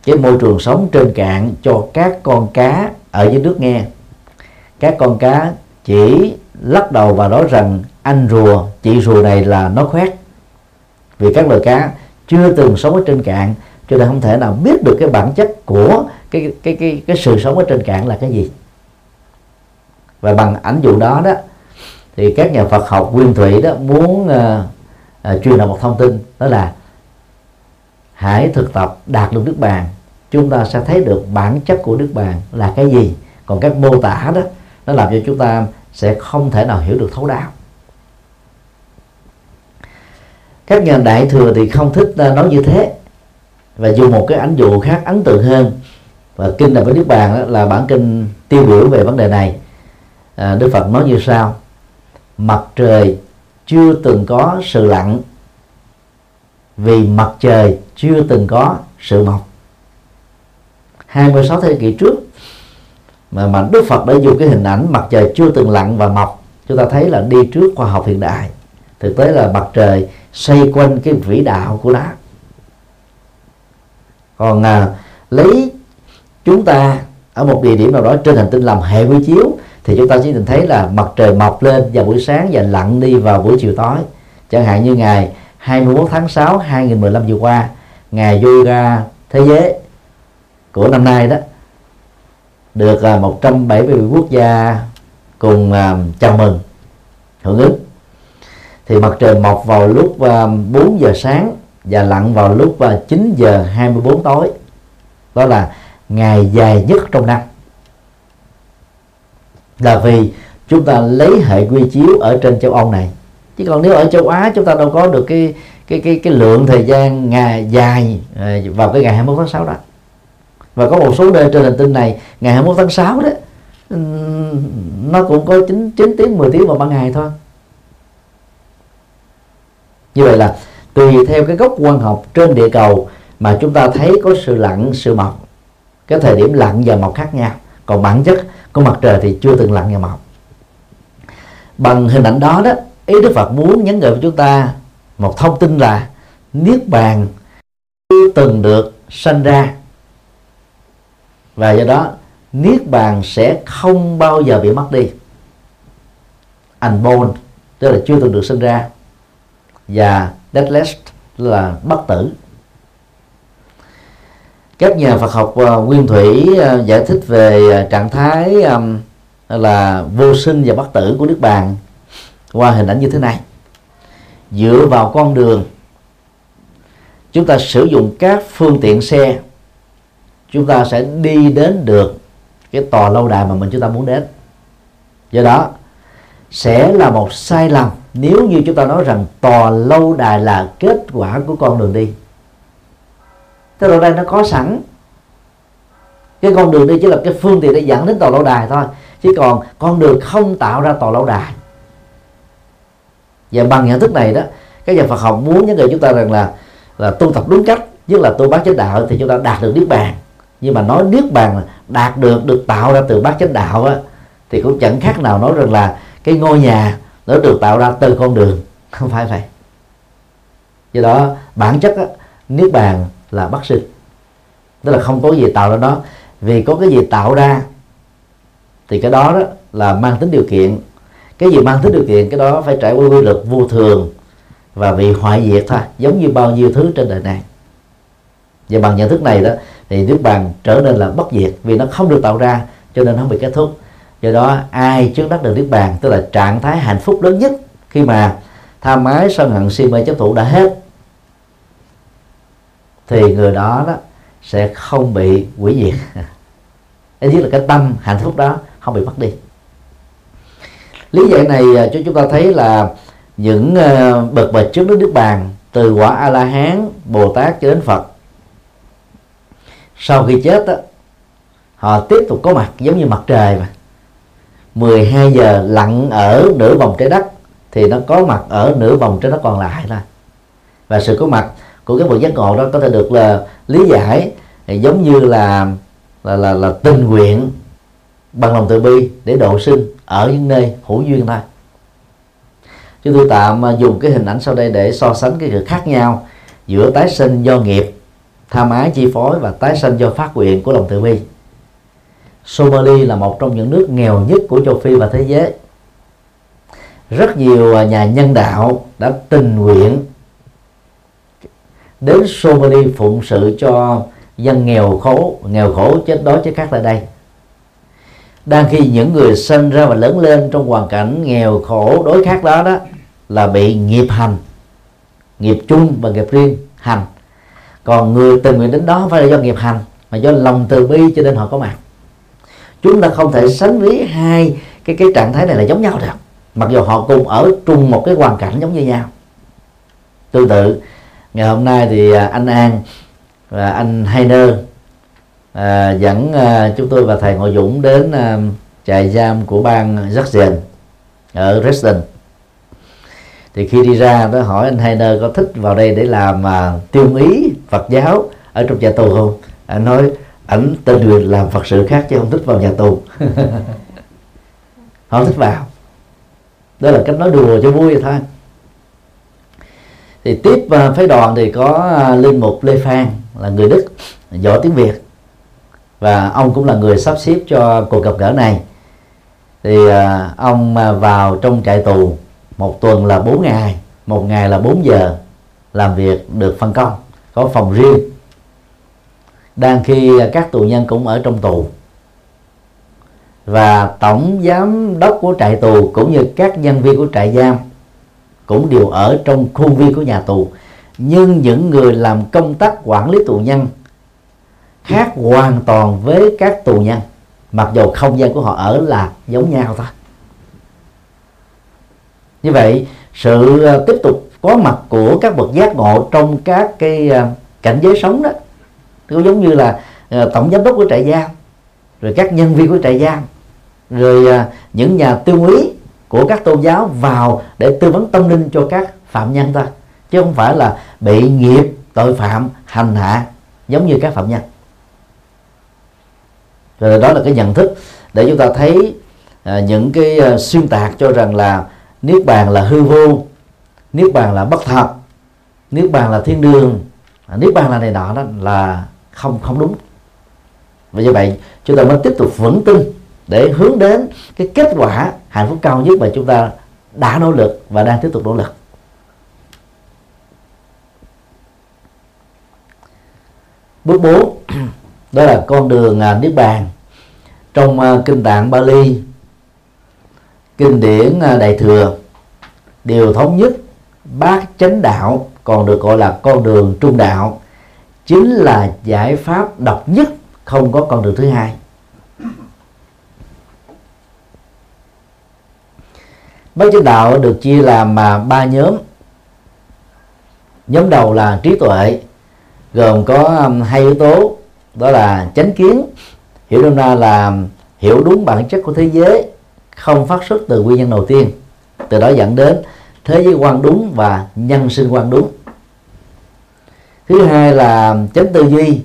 cái môi trường sống trên cạn cho các con cá ở dưới nước nghe các con cá chỉ lắc đầu và nói rằng anh rùa chị rùa này là nó khoét. Vì các loài cá chưa từng sống ở trên cạn cho nên không thể nào biết được cái bản chất của cái cái cái cái sự sống ở trên cạn là cái gì. Và bằng ảnh dụ đó đó thì các nhà Phật học nguyên thủy đó muốn uh, uh, truyền đạt một thông tin đó là hãy thực tập đạt được nước bàn. Chúng ta sẽ thấy được bản chất của nước bàn là cái gì. Còn các mô tả đó nó làm cho chúng ta sẽ không thể nào hiểu được thấu đáo. Các nhà đại thừa thì không thích à, nói như thế. Và dùng một cái ảnh dụ khác ấn tượng hơn và kinh đại với nước bàn là bản kinh tiêu biểu về vấn đề này. À, đức phật nói như sau mặt trời chưa từng có sự lặn vì mặt trời chưa từng có sự mọc. 26 thế kỷ trước mà mà Đức Phật đã dùng cái hình ảnh mặt trời chưa từng lặn và mọc. Chúng ta thấy là đi trước khoa học hiện đại. Thực tế là mặt trời xoay quanh cái vĩ đạo của nó. Còn à, lấy chúng ta ở một địa điểm nào đó trên hành tinh làm hệ quy chiếu thì chúng ta chỉ nhìn thấy là mặt trời mọc lên vào buổi sáng và lặn đi vào buổi chiều tối. Chẳng hạn như ngày 21 tháng 6 2015 vừa qua ngày yoga thế giới của năm nay đó được à, 170 quốc gia cùng à, chào mừng, hưởng ứng. Thì mặt trời mọc vào lúc à, 4 giờ sáng và lặn vào lúc 9 giờ 24 tối. Đó là ngày dài nhất trong năm. Là vì chúng ta lấy hệ quy chiếu ở trên châu Âu này. Chứ còn nếu ở châu Á, chúng ta đâu có được cái cái cái cái lượng thời gian ngày dài vào cái ngày 21 tháng 6 đó và có một số nơi trên hành tinh này ngày 21 tháng 6 đó ừ, nó cũng có 9, 9 tiếng 10 tiếng vào ban ngày thôi. Như vậy là tùy theo cái góc quan học trên địa cầu mà chúng ta thấy có sự lặn sự mọc. Cái thời điểm lặn và mọc khác nhau. Còn bản chất của mặt trời thì chưa từng lặn và mọc. Bằng hình ảnh đó đó ý đức phật muốn nhắn gửi với chúng ta một thông tin là niết bàn chưa từng được sanh ra và do đó niết bàn sẽ không bao giờ bị mất đi. Unborn tức là chưa từng được sinh ra. Và deathless là bất tử. Các nhà Phật học uh, nguyên thủy uh, giải thích về uh, trạng thái um, là vô sinh và bất tử của Đức bàn qua hình ảnh như thế này. Dựa vào con đường chúng ta sử dụng các phương tiện xe chúng ta sẽ đi đến được cái tòa lâu đài mà mình chúng ta muốn đến. Do đó, sẽ là một sai lầm nếu như chúng ta nói rằng tòa lâu đài là kết quả của con đường đi. Tọa lâu đây nó có sẵn. Cái con đường đi chỉ là cái phương tiện để dẫn đến tòa lâu đài thôi. Chứ còn con đường không tạo ra tòa lâu đài. Và bằng nhận thức này đó các nhà Phật học muốn những người chúng ta rằng là là tu tập đúng cách, nhất là tu bác chánh đạo thì chúng ta đạt được niết bàn nhưng mà nói niết bàn đạt được được tạo ra từ bát chánh đạo á, thì cũng chẳng khác nào nói rằng là cái ngôi nhà nó được tạo ra từ con đường. Không phải vậy. Do đó bản chất á, niết bàn là bất sinh. Tức là không có gì tạo ra nó. Vì có cái gì tạo ra thì cái đó, đó là mang tính điều kiện. Cái gì mang tính điều kiện cái đó phải trải qua quy luật vô thường và bị hoại diệt thôi. Giống như bao nhiêu thứ trên đời này. Và bằng nhận thức này đó thì nước bàn trở nên là bất diệt vì nó không được tạo ra, cho nên không bị kết thúc. Do đó, ai trước đắc được nước bàn tức là trạng thái hạnh phúc lớn nhất khi mà tham ái sân hận si mê chấp thủ đã hết, thì người đó đó sẽ không bị hủy diệt. Ý nhất là cái tâm hạnh phúc đó không bị mất đi. Lý giải này à, cho chúng ta thấy là những bậc bậc bạch trước đức nước bàn từ quả a la hán bồ tát cho đến phật sau khi chết đó, họ tiếp tục có mặt giống như mặt trời mà. 12 giờ lặn ở nửa vòng trái đất thì nó có mặt ở nửa vòng trái đất còn lại thôi. Và sự có mặt của cái bậc giác ngộ đó có thể được là lý giải giống như là là là, là tình nguyện bằng lòng từ bi để độ sinh ở những nơi hữu duyên thôi. Chúng tôi tạm dùng cái hình ảnh sau đây để so sánh cái sự khác nhau giữa tái sinh do nghiệp tham ái chi phối và tái sinh do phát nguyện của lòng từ bi. Somali là một trong những nước nghèo nhất của châu Phi và thế giới. Rất nhiều nhà nhân đạo đã tình nguyện đến Somali phụng sự cho dân nghèo khổ nghèo khổ chết đói chết khác tại đây. Đang khi những người sinh ra và lớn lên trong hoàn cảnh nghèo khổ đối khác đó đó là bị nghiệp hành, nghiệp chung và nghiệp riêng hành còn người tình nguyện đến đó phải là do nghiệp hành mà do lòng từ bi cho nên họ có mặt chúng ta không thể sánh ví hai cái cái trạng thái này là giống nhau được. Mặc dù họ cùng ở chung một cái hoàn cảnh giống như nhau. Tương tự ngày hôm nay thì à, anh An và anh Hainer à, dẫn à, chúng tôi và thầy Ngộ Dũng đến à, trại giam của bang Jackson ở Reston thì khi đi ra đó hỏi anh Hainer có thích vào đây để làm mà tiêu ý Phật giáo ở trong nhà tù không? Anh nói ảnh tên nguyện làm Phật sự khác chứ không thích vào nhà tù. Không thích vào. Đó là cách nói đùa cho vui vậy thôi. Thì tiếp à, phái đoàn thì có à, linh mục Lê Phan là người Đức, giỏi tiếng Việt. Và ông cũng là người sắp xếp cho cuộc gặp gỡ này. Thì ông vào trong trại tù một tuần là 4 ngày, một ngày là 4 giờ làm việc được phân công có phòng riêng. Đang khi các tù nhân cũng ở trong tù. Và tổng giám đốc của trại tù cũng như các nhân viên của trại giam cũng đều ở trong khuôn viên của nhà tù. Nhưng những người làm công tác quản lý tù nhân khác hoàn toàn với các tù nhân, mặc dù không gian của họ ở là giống nhau thôi. Như vậy, sự tiếp tục có mặt của các bậc giác ngộ trong các cái ờ, cảnh giới sống đó. Cũng giống như là ờ, tổng giám đốc của trại giam rồi các nhân viên của trại giam rồi ờ, những nhà tiêu úy của các tôn giáo vào để tư vấn tâm linh cho các phạm nhân ta chứ không phải là bị nghiệp tội phạm hành hạ giống như các phạm nhân. Rồi đó là cái nhận thức để chúng ta thấy à, những cái à, xuyên tạc cho rằng là niết bàn là hư vô niết bàn là bất thật niết bàn là thiên đường, niết bàn là này nọ đó là không không đúng. Và như vậy, chúng ta mới tiếp tục vững tin để hướng đến cái kết quả hạnh phúc cao nhất mà chúng ta đã nỗ lực và đang tiếp tục nỗ lực. Bước 4 đó là con đường à, niết bàn. Trong à, kinh tạng Bali, kinh điển à, đại thừa đều thống nhất bát chánh đạo, còn được gọi là con đường trung đạo, chính là giải pháp độc nhất, không có con đường thứ hai. Bát chánh đạo được chia làm mà ba nhóm. Nhóm đầu là trí tuệ, gồm có um, hai yếu tố, đó là chánh kiến, hiểu đông na là hiểu đúng bản chất của thế giới, không phát xuất từ nguyên nhân đầu tiên, từ đó dẫn đến thế giới quan đúng và nhân sinh quan đúng. Thứ hai là chánh tư duy.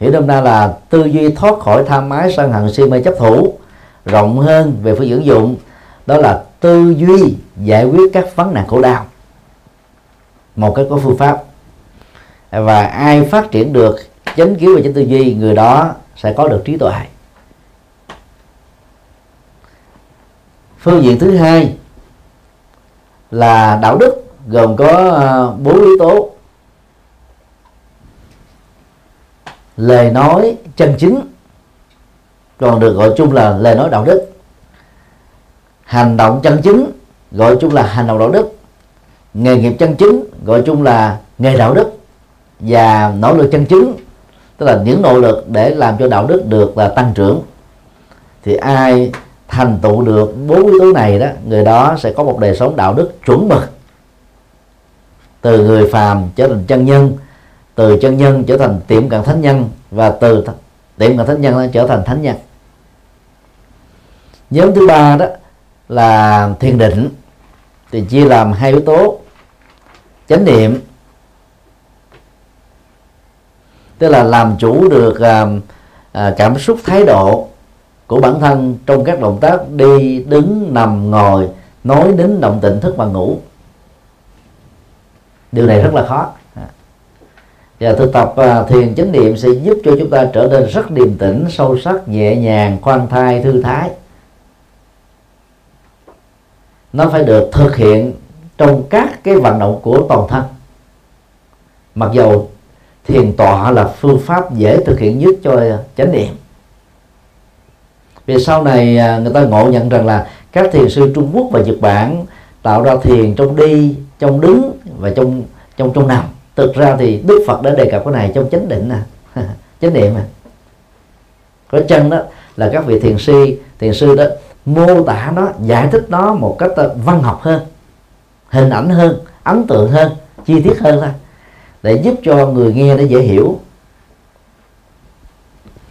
Hiểu đông na là tư duy thoát khỏi tham ái, sân hận, si mê chấp thủ, rộng hơn về phương dưỡng dụng. Đó là tư duy giải quyết các vấn nạn khổ đau. Một cách có phương pháp. Và ai phát triển được chánh kiến và chánh tư duy, người đó sẽ có được trí tuệ. Phương diện thứ hai là đạo đức gồm có ờ, bốn yếu tố. Lời nói chân chính, còn được gọi chung là lời nói đạo đức. Hành động chân chính, gọi chung là hành động đạo đức. Nghề nghiệp chân chính, gọi chung là nghề đạo đức. Và nỗ lực chân chính, tức là những nỗ lực để làm cho đạo đức được là tăng trưởng. Thì ai thành tựu được bốn yếu tố này đó, người đó sẽ có một đời sống đạo đức chuẩn mực. Từ người phàm trở thành chân nhân, từ chân nhân trở thành tiệm cận thánh nhân, và từ tiệm cận thánh nhân trở thành thánh nhân. Nhóm thứ ba đó là thiền định, thì chia làm hai yếu tố. Chánh niệm, tức là làm chủ được à, à, cảm xúc thái độ của bản thân trong các động tác đi, đứng, nằm, ngồi, nói đến động tịnh thức và ngủ. Điều này rất là khó. Và thực tập à, thiền chánh niệm sẽ giúp cho chúng ta trở nên rất điềm tĩnh, sâu sắc, nhẹ nhàng, khoan thai, thư thái. Nó phải được thực hiện trong các cái vận động của toàn thân. Mặc dù thiền tọa là phương pháp dễ thực hiện nhất cho chánh niệm vì sau này à, người ta ngộ nhận rằng là các thiền sư Trung Quốc và Nhật Bản tạo ra thiền trong đi, trong đứng và trong trong trong nằm. Thực ra thì Đức Phật đã đề cập cái này trong chánh định nè, chánh niệm à có chân đó là các vị thiền sư thiền sư đó mô tả nó, giải thích nó một cách à, văn học hơn, hình ảnh hơn, ấn tượng hơn, chi tiết hơn thôi, để giúp cho người nghe nó dễ hiểu.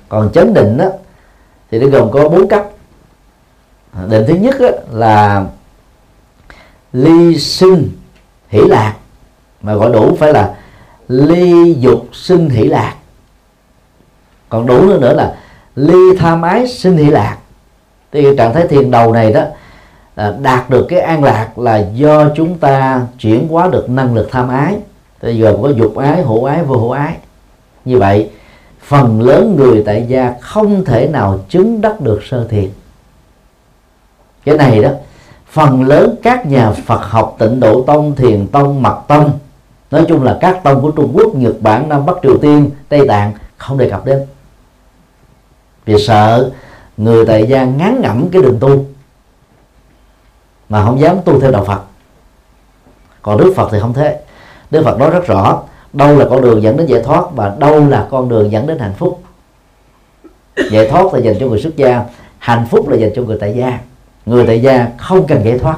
Còn chấn định đó thì nó gồm có bốn cấp. À, Định thứ nhất là ly sinh hỷ lạc, mà gọi đủ phải là ly dục sinh hỷ lạc. Còn đủ nữa nữa là ly tham ái sinh hỷ lạc. Thì trạng thái thiền đầu này đó à, đạt được cái an lạc là do chúng ta chuyển hóa được năng lực tham ái. Thì gồm có dục ái hữu ái, vô hữu ái. Như vậy phần lớn người tại gia không thể nào chứng đắc được sơ thiền. Cái này đó, phần lớn các nhà Phật học tịnh độ tông, thiền tông, mật tông, nói chung là các tông của Trung Quốc, Nhật Bản, Nam Bắc, Triều Tiên, Tây Tạng không đề cập đến. Vì sợ người tại gia ngán ngẩm cái đường tu mà không dám tu theo đạo Phật. Còn Đức Phật thì không thế. Đức Phật nói rất rõ đâu là con đường dẫn đến giải thoát và đâu là con đường dẫn đến hạnh phúc? Giải thoát là dành cho người xuất gia hạnh phúc là dành cho người tại gia. Người tại gia không cần giải thoát.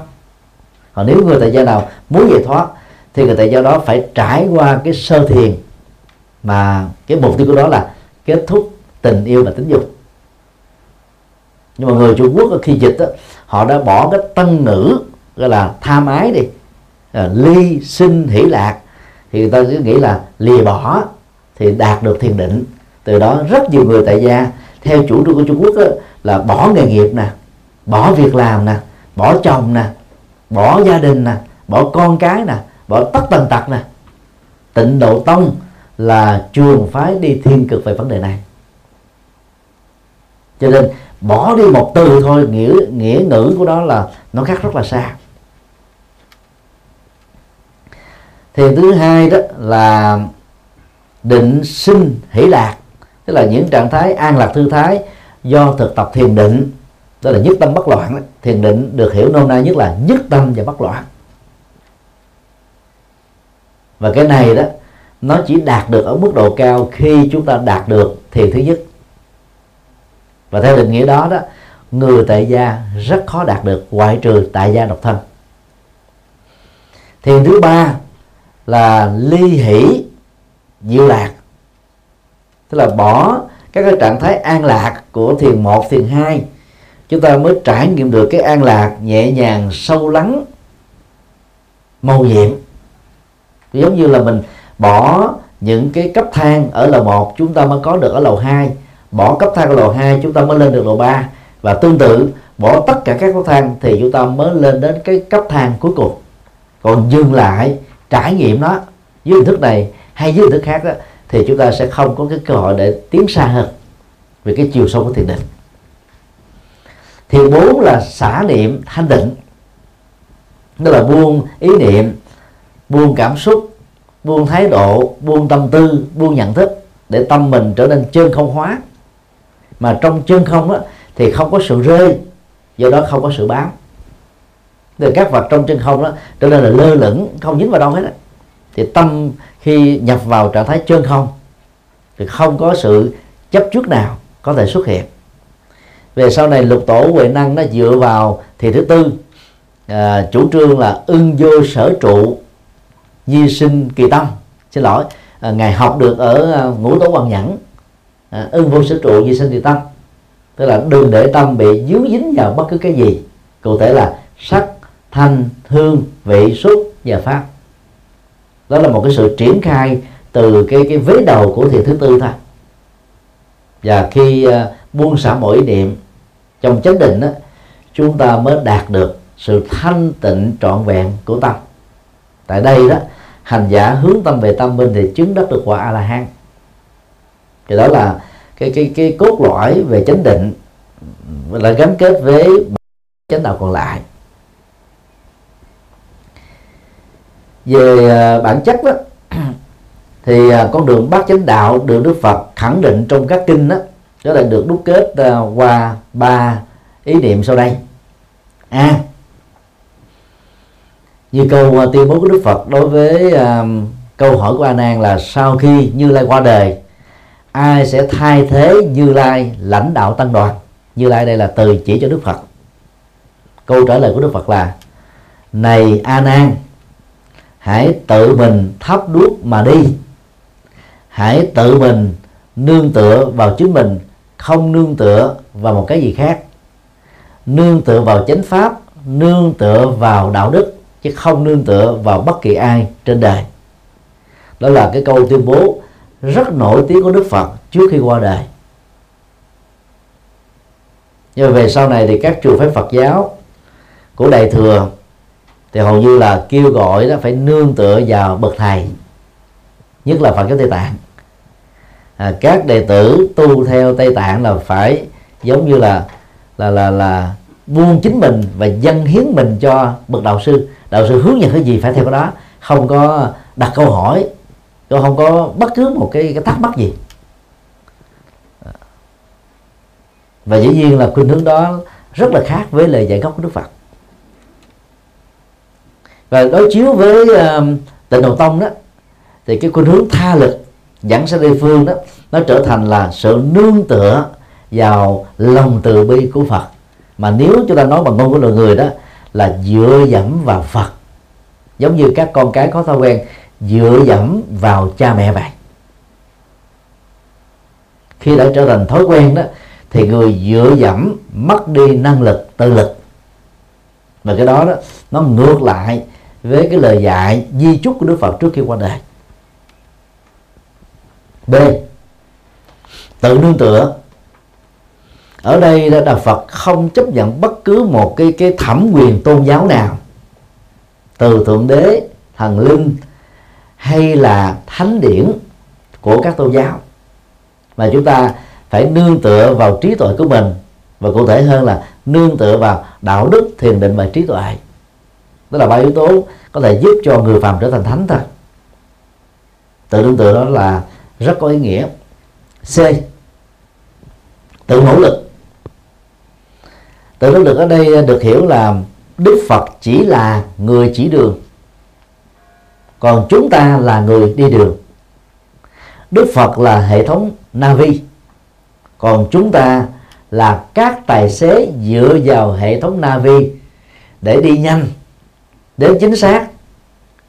Còn nếu người tại gia nào muốn giải thoát thì người tại gia đó phải trải qua cái sơ thiền. Mà cái mục tiêu của đó là kết thúc tình yêu và tính dục. Nhưng mà người Trung Quốc khi dịch đó, họ đã bỏ cái tân ngữ gọi là tham ái đi. À, ly sinh hỷ lạc thì người ta cứ nghĩ là lìa bỏ thì đạt được thiền định. Từ đó rất nhiều người tại gia theo chủ trương của Trung Quốc đó, là bỏ nghề nghiệp nè bỏ việc làm nè bỏ chồng nè bỏ gia đình nè bỏ con cái nè bỏ tất tần tật nè. Tịnh độ tông là trường phái đi thiên cực về vấn đề này. Cho nên bỏ đi một từ thôi nghĩa nghĩa ngữ của đó là nó khác rất là xa. Thiền thứ hai đó là định sinh hỷ lạc, tức là những trạng thái an lạc thư thái do thực tập thiền định, đó là nhất tâm bất loạn đó. thiền định được hiểu nôm na nhất là nhất tâm và bất loạn. Và cái này đó, nó chỉ đạt được ở mức độ cao khi chúng ta đạt được thiền thứ nhất. Và theo định nghĩa đó đó, người tại gia rất khó đạt được ngoại trừ tại gia độc thân. Thiền thứ ba là ly hỷ diệu lạc. Tức là bỏ các cái trạng thái an lạc của thiền một, thiền hai. Chúng ta mới trải nghiệm được cái an lạc nhẹ nhàng, sâu lắng, màu nhiệm. Giống như là mình bỏ những cái cấp thang ở lầu 1 chúng ta mới có được ở lầu 2 bỏ cấp thang ở lầu 2 chúng ta mới lên được lầu 3 và tương tự, bỏ tất cả các cấp thang thì chúng ta mới lên đến cái cấp thang cuối cùng. Còn dừng lại trải nghiệm nó dưới hình thức này hay dưới hình thức khác đó thì chúng ta sẽ không có cái cơ hội để tiến xa hơn về cái chiều sâu của thiền định. Thiền bốn là xả niệm thanh định đó là buông ý niệm buông cảm xúc buông thái độ buông tâm tư buông nhận thức để tâm mình trở nên chân không hóa. Mà trong chân không á, thì không có sự rơi do đó không có sự bám từ các vật trong chân không đó trở nên là lơ lửng không dính vào đâu hết đó. thì tâm khi nhập vào trạng thái chân không thì không có sự chấp trước nào có thể xuất hiện. Về sau này lục tổ huệ năng nó dựa vào thì thứ tư à, chủ trương là ưng vô sở trụ di sinh kỳ tâm. Xin lỗi à, ngài học được ở à, ngũ tổ hoàng nhẫn à, ưng vô sở trụ di sinh kỳ tâm. Tức là đừng để tâm bị dướng dính vào bất cứ cái gì. Cụ thể là sắc thanh hương vị xúc và pháp. Đó là một cái sự triển khai từ cái cái vế đầu của thiền thứ tư thôi. Và khi uh, buông xả mỗi niệm trong chánh định đó, chúng ta mới đạt được sự thanh tịnh trọn vẹn của tâm. Tại đây đó hành giả hướng tâm về tâm minh thì chứng đắc được quả a la hán thì đó là cái cái cái cốt lõi về chánh định là gắn kết với chánh đạo còn lại. Về à, bản chất đó, thì à, con đường bát chánh đạo được Đức Phật khẳng định trong các kinh đó đó là được đúc kết à, qua ba ý niệm sau đây. A. Như câu tuyên bố của Đức Phật đối với câu hỏi của A Nan là sau khi Như Lai qua đời, ai sẽ thay thế Như Lai lãnh đạo tăng đoàn? Như Lai đây là từ chỉ cho Đức Phật. Câu trả lời của Đức Phật là, này A Nan hãy tự mình thắp đuốc mà đi. Hãy tự mình nương tựa vào chính mình, không nương tựa vào một cái gì khác. Nương tựa vào chánh pháp, nương tựa vào đạo đức, chứ không nương tựa vào bất kỳ ai trên đời. Đó là cái câu tuyên bố rất nổi tiếng của đức phật trước khi qua đời. Nhưng về sau này thì các chùa phái phật giáo của đại thừa thì hầu như là kêu gọi đó phải nương tựa vào bậc thầy nhất là phật giáo tây tạng. À, các đệ tử tu theo tây tạng là phải giống như là là là là buông chính mình và dâng hiến mình cho bậc đạo sư. Đạo sư hướng dẫn cái gì phải theo cái đó. Không có đặt câu hỏi tôi không có bất cứ một cái, cái thắc mắc gì. Và dĩ nhiên là khuynh hướng đó rất là khác với lời dạy gốc của Đức Phật và đối chiếu với uh, tịnh độ tông đó thì cái khuynh hướng tha lực dẫn sang địa phương đó nó trở thành là sự nương tựa vào lòng từ bi của Phật. Mà nếu chúng ta nói bằng ngôn của loài người đó là dựa dẫm vào Phật. Giống như các con cái có thói quen dựa dẫm vào cha mẹ vậy khi đã trở thành thói quen đó thì người dựa dẫm mất đi năng lực tự lực. Và cái đó đó nó ngược lại với cái lời dạy di chúc của Đức Phật trước khi qua đời. B. Tự nương tựa. Ở đây là đạo Phật không chấp nhận bất cứ một cái cái thẩm quyền tôn giáo nào. Từ thượng đế, thần linh hay là thánh điển của các tôn giáo. Mà chúng ta phải nương tựa vào trí tuệ của mình. Và cụ thể hơn là nương tựa vào đạo đức, thiền định và trí tuệ đó là ba yếu tố có thể giúp cho người phàm trở thành thánh thôi. Tự tương tự đó là rất có ý nghĩa. C. Tự nỗ lực. Tự nỗ lực ở đây được hiểu là đức phật chỉ là người chỉ đường. Còn chúng ta là người đi đường. Đức phật là hệ thống navi còn chúng ta là các tài xế dựa vào hệ thống navi để đi nhanh đến chính xác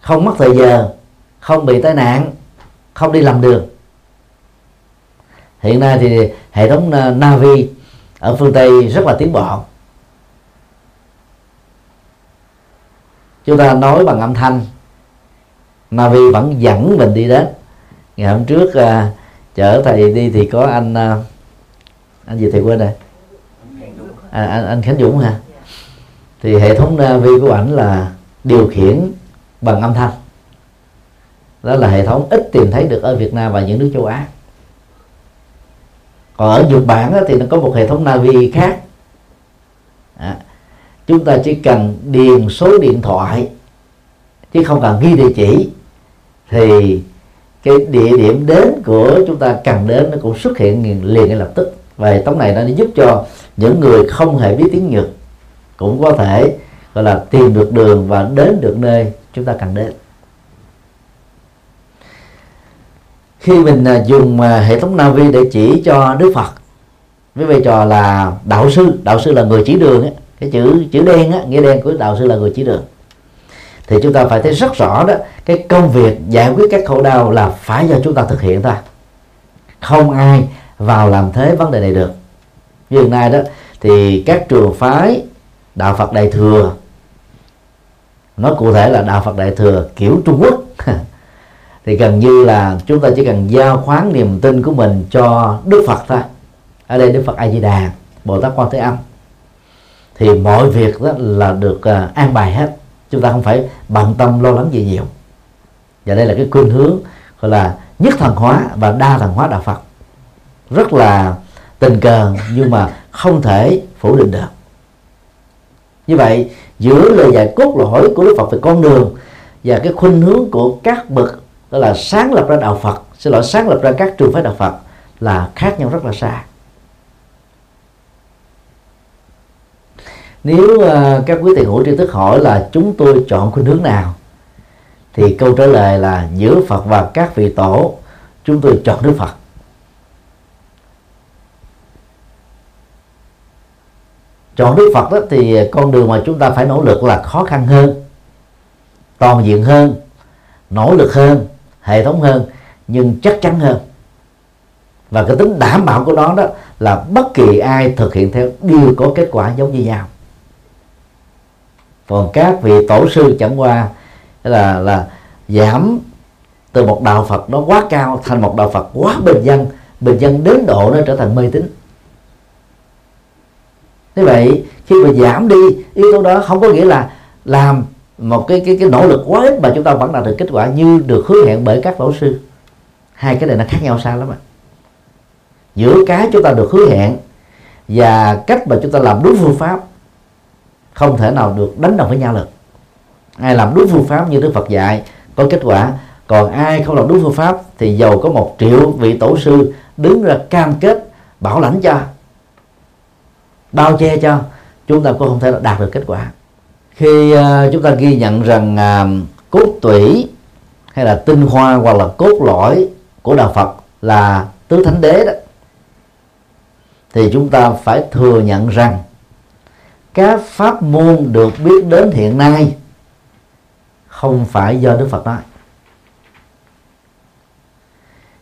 không mất thời giờ không bị tai nạn không đi lầm đường. Hiện nay thì hệ thống ờ, Navi ở phương Tây rất là tiến bộ. Chúng ta nói bằng âm thanh Navi vẫn dẫn mình đi đến. Ngày hôm trước uh, chở thầy đi thì có anh uh, anh gì thầy quên rồi? À, anh, anh Khánh Dũng hả? Thì hệ thống Navi của ảnh là điều khiển bằng âm thanh. Đó là hệ thống ít tìm thấy được ở Việt Nam và những nước châu Á. Còn ở Nhật Bản thì nó có một hệ thống Navi khác. À, chúng ta chỉ cần điền số điện thoại chứ không cần ghi địa chỉ thì cái địa điểm đến của chúng ta cần đến nó cũng xuất hiện liền ngay lập tức. Và hệ thống này nó giúp cho những người không hề biết tiếng Nhật cũng có thể gọi là tìm được đường và đến được nơi chúng ta cần đến khi mình à, dùng à, hệ thống Navi để chỉ cho Đức Phật với vai trò là đạo sư đạo sư là người chỉ đường ấy. cái chữ chữ đen á, nghĩa đen của đạo sư là người chỉ đường thì chúng ta phải thấy rất rõ đó cái công việc giải quyết các khổ đau là phải do chúng ta thực hiện thôi không ai vào làm thế vấn đề này được như hiện nay đó thì các trường phái đạo Phật Đại thừa nói cụ thể là đạo Phật Đại thừa kiểu Trung Quốc. Thì gần như là chúng ta chỉ cần giao khoán niềm tin của mình cho Đức Phật thôi. Ở đây Đức Phật A Di Đà Bồ Tát Quan Thế Âm. Thì mọi việc đó là được à, an bài hết. Chúng ta không phải bận tâm lo lắng gì nhiều. Và đây là cái khuynh hướng, gọi là, nhất thần hóa và đa thần hóa đạo Phật. Rất là tình cờ nhưng mà không thể phủ định được. Như vậy giữa lời dạy cốt lõi của Đức Phật về con đường và cái khuynh hướng của các bậc đó là sáng lập ra đạo Phật. Xin lỗi sáng lập ra các trường phái đạo Phật là khác nhau rất là xa. Nếu uh, các quý tiền hữu tri thức hỏi là chúng tôi chọn khuynh hướng nào thì câu trả lời là giữa Phật và các vị tổ chúng tôi chọn Đức Phật. Chọn Đức Phật đó thì con đường mà chúng ta phải nỗ lực là khó khăn hơn, toàn diện hơn, nỗ lực hơn, hệ thống hơn, nhưng chắc chắn hơn. Và cái tính đảm bảo của nó đó là bất kỳ ai thực hiện theo đều có kết quả giống như nhau. Còn các vị tổ sư chẳng qua là là giảm từ một đạo Phật nó quá cao thành một đạo Phật quá bình dân bình dân đến độ nó trở thành mê tín thế vậy, khi mà giảm đi, yếu tố đó không có nghĩa là làm một cái cái cái nỗ lực quá ít mà chúng ta vẫn đạt được kết quả như được hứa hẹn bởi các tổ sư. Hai cái này nó khác nhau xa lắm ạ. Giữa cái chúng ta được hứa hẹn và cách mà chúng ta làm đúng phương pháp, không thể nào được đánh đồng với nhau được. Ai làm đúng phương pháp như đức phật dạy, có kết quả. Còn ai không làm đúng phương pháp thì giàu có một triệu vị tổ sư đứng ra cam kết bảo lãnh cho bao che cho chúng ta cũng không thể đạt được kết quả. Khi uh, chúng ta ghi nhận rằng uh, cốt tủy hay là tinh hoa hoặc là cốt lõi của đạo Phật là tứ thánh đế đó thì chúng ta phải thừa nhận rằng các pháp môn được biết đến hiện nay không phải do Đức Phật nói.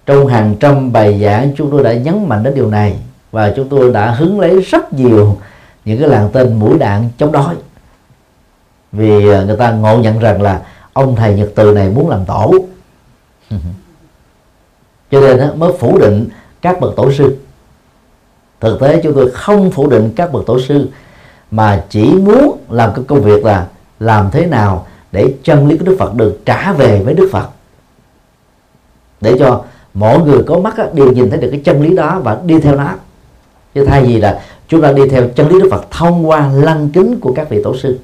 Trong hàng trăm bài giảng chúng tôi đã nhấn mạnh đến điều này và chúng tôi đã hứng lấy rất nhiều những cái làng tên mũi đạn chống đói. Vì à, người ta ngộ nhận rằng là ông thầy nhật từ này muốn làm tổ. Cho nên mới phủ định các bậc tổ sư. Thực tế chúng tôi không phủ định các bậc tổ sư, mà chỉ muốn làm cái công việc là làm thế nào để chân lý của Đức Phật được trả về với Đức Phật. Để cho mọi người có mắt đều nhìn thấy được cái chân lý đó và đi theo nó chứ thay vì là chúng ta đi theo chân lý Đức Phật, thông qua lăng kính của các vị tổ sư.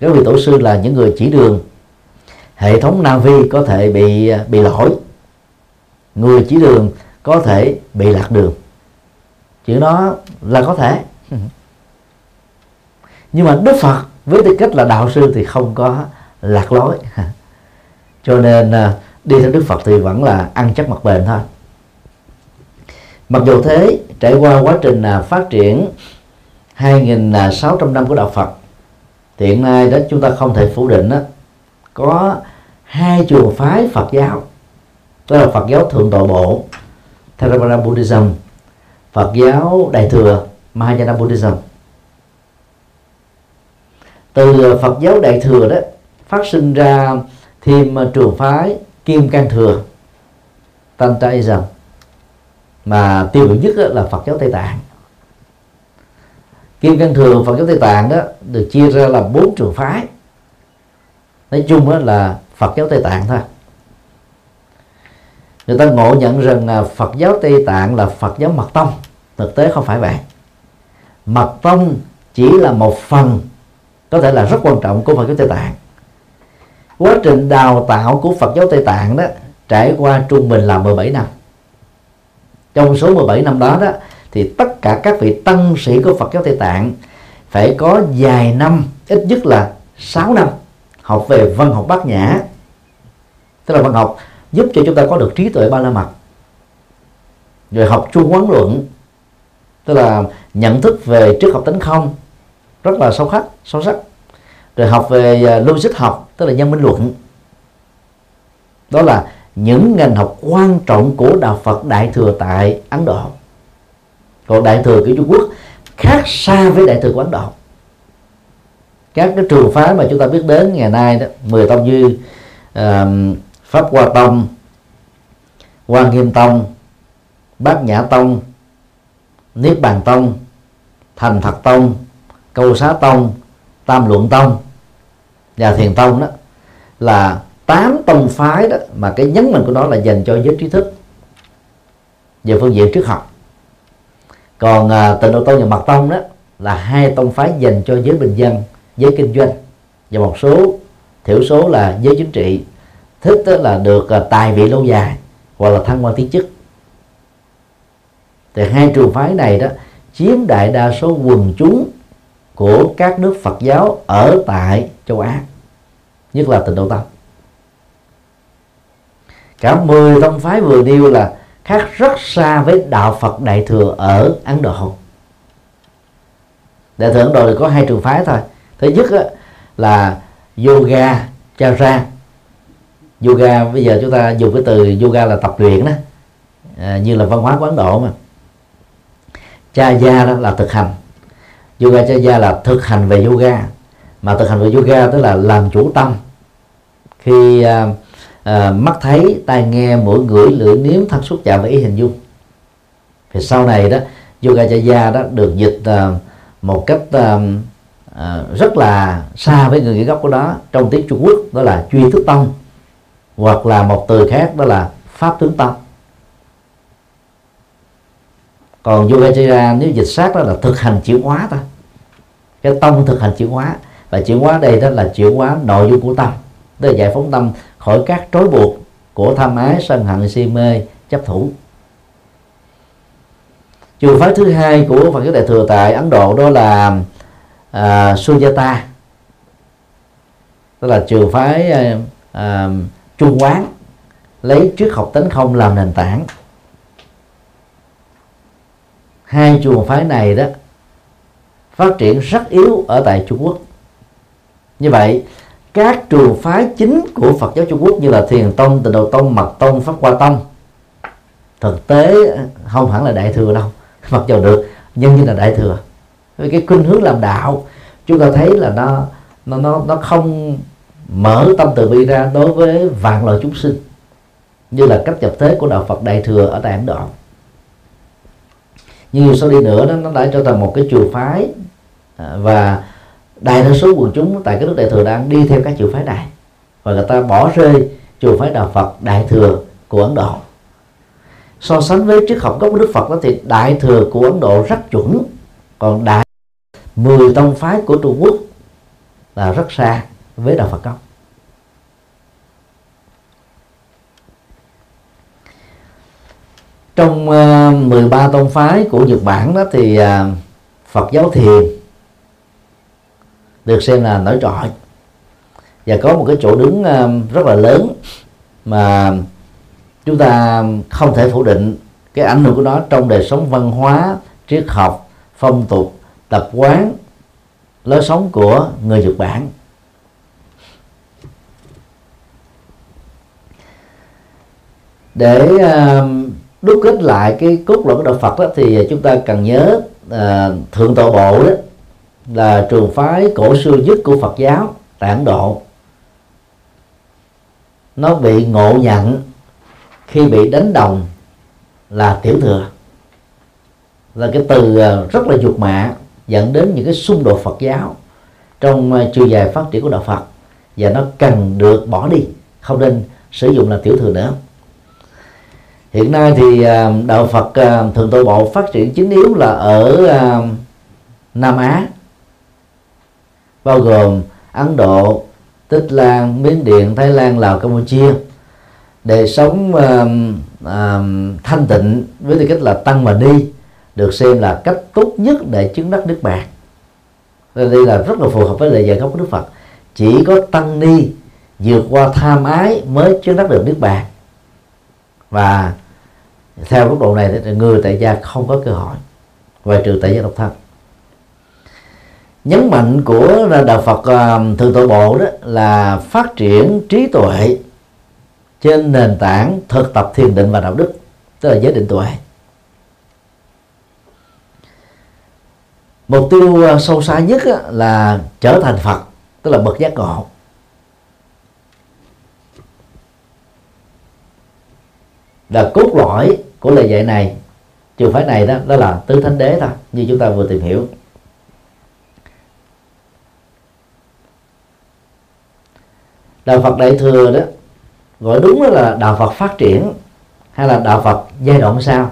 Các vị tổ sư là những người chỉ đường. Hệ thống Navi có thể bị bị lỗi. Người chỉ đường có thể bị lạc đường. Chuyện đó là có thể. Nhưng mà Đức Phật với tư cách là đạo sư thì không có lạc lối. Cho nên à, đi theo Đức Phật thì vẫn là ăn chắc mặt bền thôi mặc dù thế, trải qua quá trình à, phát triển 2.600 năm của đạo Phật, thì hiện nay đó chúng ta không thể phủ định đó có hai trường phái Phật giáo. Đó là Phật giáo thượng tọa bộ, Theravada Buddhism, Phật giáo Đại thừa, Mahayana Buddhism. Từ à, Phật giáo Đại thừa đó, phát sinh ra thêm à, trường phái Kim Cang Thừa Tantraism mà tiêu biểu nhất là Phật giáo Tây Tạng. Kim Cang thường, Phật giáo Tây Tạng đó, được chia ra là bốn trường phái. Nói chung đó là Phật giáo Tây Tạng thôi. Người ta ngộ nhận rằng Phật giáo Tây Tạng là Phật giáo mật tông. Thực tế không phải vậy. Mật tông chỉ là một phần, có thể là rất quan trọng của Phật giáo Tây Tạng. Quá trình đào tạo của Phật giáo Tây Tạng đó, trải qua trung bình là 17 năm trong số 17 năm đó đó, thì tất cả các vị tăng sĩ của Phật giáo Tây Tạng phải có vài năm, ít nhất là 6 năm, học về văn học bát nhã. Tức là văn học giúp cho chúng ta có được trí tuệ ba la mật. Rồi học chu quán luận, tức là nhận thức về trước học tính không, rất là sâu khắc, sâu sắc. Rồi học về à, logic học, tức là nhân minh luận. Đó là những ngành học quan trọng của đạo Phật Đại thừa tại Ấn Độ. Còn Đại thừa của Trung Quốc khác xa với Đại thừa của Ấn Độ. Các cái trường phái mà chúng ta biết đến ngày nay đó mười tông như uh, Pháp Hoa Tông Quan Nghiêm Tông Bát Nhã Tông Niết Bàn Tông Thành Thật Tông Câu Xá Tông Tam Luận Tông và Thiền Tông đó là tám tông phái đó mà cái nhấn mạnh của nó là dành cho giới trí thức về phương diện triết học. Còn à, tịnh độ tông và mật tông đó là hai tông phái dành cho giới bình dân giới kinh doanh. Và một số thiểu số là giới chính trị. Thích đó là được à, tài vị lâu dài hoặc là thăng quan tiến chức. Thì hai trường phái này đó chiếm đại đa số quần chúng của các nước Phật giáo ở tại châu Á nhất là tịnh độ tông cả 10 tông phái vừa nêu là khác rất xa với đạo Phật Đại thừa ở Ấn Độ. Đại thừa Ấn Độ thì có hai trường phái thôi. Thứ nhất là yoga chara. Yoga bây giờ chúng ta dùng cái từ yoga là tập luyện đó à, như là văn hóa của Ấn Độ mà. Chaya đó là thực hành. Yoga chaya là thực hành về yoga. Mà thực hành về yoga tức là làm chủ tâm. Khi uh, à, mắt thấy tai nghe mũi ngửi lưỡi nếm thân xúc chạm và ý hình dung. Thì sau này đó yoga chaya đó được dịch à, một cách à, à, rất là xa với người nghĩa gốc của nó. Trong tiếng Trung Quốc đó là truy thức tông hoặc là một từ khác đó là pháp tướng tông. Còn yoga chaya nếu dịch sát đó là thực hành chuyển hóa ta. Cái tông thực hành chuyển hóa. Và chuyển hóa đây đó là chuyển hóa nội dung của tâm. Tức là giải phóng tâm khỏi các trói buộc của tham ái sân hận si mê chấp thủ. Trường phái thứ hai của Phật giáo Đại thừa tại Ấn Độ đó là uh, Sujata. Tức là trường phái uh, uh, trung quán lấy triết học tánh không làm nền tảng. Hai trường phái này đó phát triển rất yếu ở tại Trung Quốc. Như vậy các trường phái chính của Phật giáo Trung Quốc như là Thiền Tông, Tịnh Độ Tông, Mật Tông, Pháp Hoa Tông thực tế không hẳn là đại thừa đâu mặc dù được nhưng như là đại thừa. Với cái khuynh hướng làm đạo chúng ta thấy là nó nó nó nó không mở tâm từ bi ra đối với vạn loài chúng sinh như là cách nhập thế của đạo Phật đại thừa ở tại Ấn Độ nhưng sau đi nữa đó, nó đã trở thành một cái trường phái à, và đại đa số quần chúng tại cái nước đại thừa đang đi theo các trường phái này và người ta bỏ rơi trường phái đạo Phật đại thừa của Ấn Độ. So sánh với triết học gốc của Đức Phật đó thì đại thừa của Ấn Độ rất chuẩn. Còn đại 10 tông phái của Trung Quốc là rất xa với đạo Phật gốc. Trong ờ, uh, 13 tông phái của Nhật Bản đó thì uh, Phật giáo thiền được xem là nổi trội. Và có một cái chỗ đứng ờ, rất là lớn mà chúng ta không thể phủ định cái ảnh hưởng của nó trong đời sống văn hóa triết học phong tục tập quán lối sống của người Nhật Bản. Để ờ, đúc kết lại cái cốt lõi của đạo Phật đó, thì chúng ta cần nhớ à, thượng tọa bộ đó là trường phái cổ xưa nhất của Phật giáo tại Ấn Độ. Nó bị ngộ nhận khi bị đánh đồng là tiểu thừa. Là cái từ à, rất là dục mạ, dẫn đến những cái xung đột Phật giáo trong à, chiều dài phát triển của đạo Phật. Và nó cần được bỏ đi, không nên sử dụng là tiểu thừa nữa. Hiện nay thì à, đạo Phật thượng tọa bộ phát triển chính yếu là ở Nam Á bao gồm Ấn Độ, Tích Lan, Miến Điện, Thái Lan, Lào, Campuchia. Đời sống uh, uh, thanh tịnh với tư cách là tăng và đi được xem là cách tốt nhất để chứng đắc nước bạc. Đây là rất là phù hợp với lời dạy gốc của Đức Phật. Chỉ có tăng ni vượt qua tham ái mới chứng đắc được nước bạc. Và theo góc độ này thì người tại gia không có cơ hội ngoài trừ tại gia độc thân nhấn mạnh của đạo Phật à, thượng tọa bộ đó là phát triển trí tuệ trên nền tảng thực tập thiền định và đạo đức, tức là giới định tuệ. Mục tiêu à, sâu xa nhất là trở thành Phật, tức là bậc giác ngộ. Là cốt lõi của lời dạy này, trường phái này đó đó là tứ thánh đế thôi, như chúng ta vừa tìm hiểu. Đạo Phật đại thừa đó gọi đúng là đạo Phật phát triển hay là đạo Phật giai đoạn sau.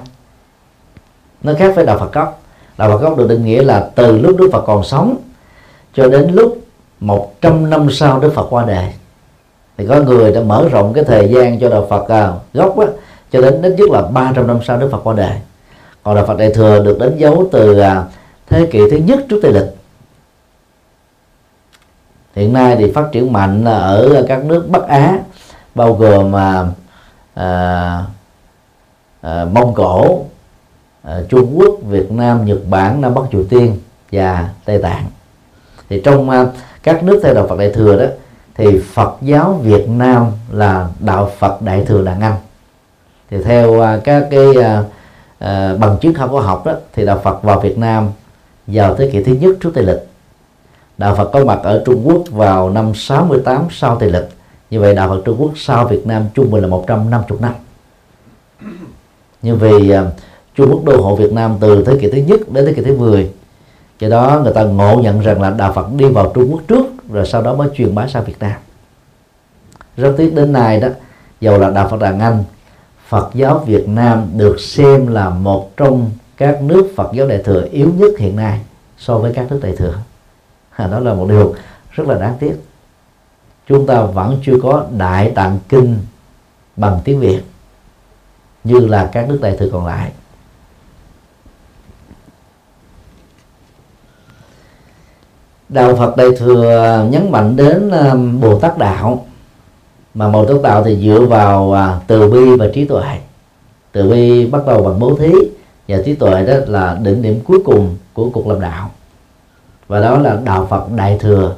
Nó khác với đạo Phật gốc. Đạo Phật gốc được định nghĩa là từ lúc Đức Phật còn sống cho đến lúc 100 năm sau Đức Phật qua đời. Thì có người đã mở rộng cái thời gian cho đạo Phật à, gốc á, cho đến ít nhất là 300 năm sau Đức Phật qua đời. Còn đạo Phật Đại thừa được đánh dấu từ à, thế kỷ thứ nhất trước Tây lịch hiện nay thì phát triển mạnh ở các nước Bắc Á bao gồm à, à, à, Mông Cổ à, Trung Quốc Việt Nam Nhật Bản Nam Bắc Triều Tiên và Tây Tạng. Thì trong à, các nước theo đạo Phật Đại thừa đó thì Phật giáo Việt Nam là đạo Phật Đại thừa Đàn Anh thì theo à, các cái à, à, bằng chứng khảo cổ học đó thì đạo Phật vào Việt Nam vào thế kỷ thứ nhất trước Tây lịch đạo Phật có mặt ở Trung Quốc vào năm 68 sau Tây lịch. Như vậy đạo Phật Trung Quốc sau Việt Nam trung bình là 150 năm như vì uh, Trung Quốc đô hộ Việt Nam từ thế kỷ thứ nhất đến thế kỷ thứ 10 do đó người ta ngộ nhận rằng là đạo Phật đi vào Trung Quốc trước rồi sau đó mới truyền bá sang Việt Nam. Rất tiếc đến nay đó dầu là đạo Phật Đàn Anh Phật giáo Việt Nam được xem là một trong các nước Phật giáo đại thừa yếu nhất hiện nay so với các nước đại thừa đó là một điều rất là đáng tiếc. Chúng ta vẫn chưa có đại tạng kinh bằng tiếng việt, như là các nước đại thừa còn lại. Đạo phật đại thừa nhấn mạnh đến um, bồ tát đạo, mà bồ tát đạo thì dựa vào à, từ bi và trí tuệ. Từ bi bắt đầu bằng bố thí, và trí tuệ đó là đỉnh điểm cuối cùng của cuộc làm đạo và đó là đạo phật đại thừa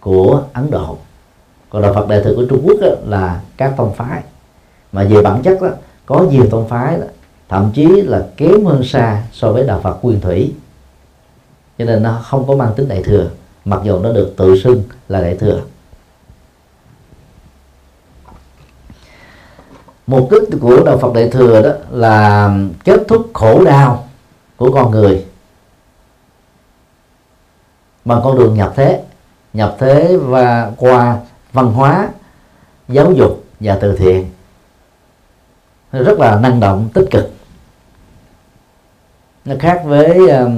của ấn độ. Còn đạo phật đại thừa của trung quốc đó, là các tông phái. Mà về bản chất đó có nhiều tông phái đó, thậm chí là kém hơn xa so với đạo phật nguyên thủy. Cho nên nó không có mang tính đại thừa mặc dù nó được tự xưng là đại thừa. Mục đích của đạo phật đại thừa đó là kết thúc khổ đau của con người bằng con đường nhập thế. Nhập thế và qua văn hóa giáo dục và từ thiện. Rất là năng động tích cực. Nó khác với uh,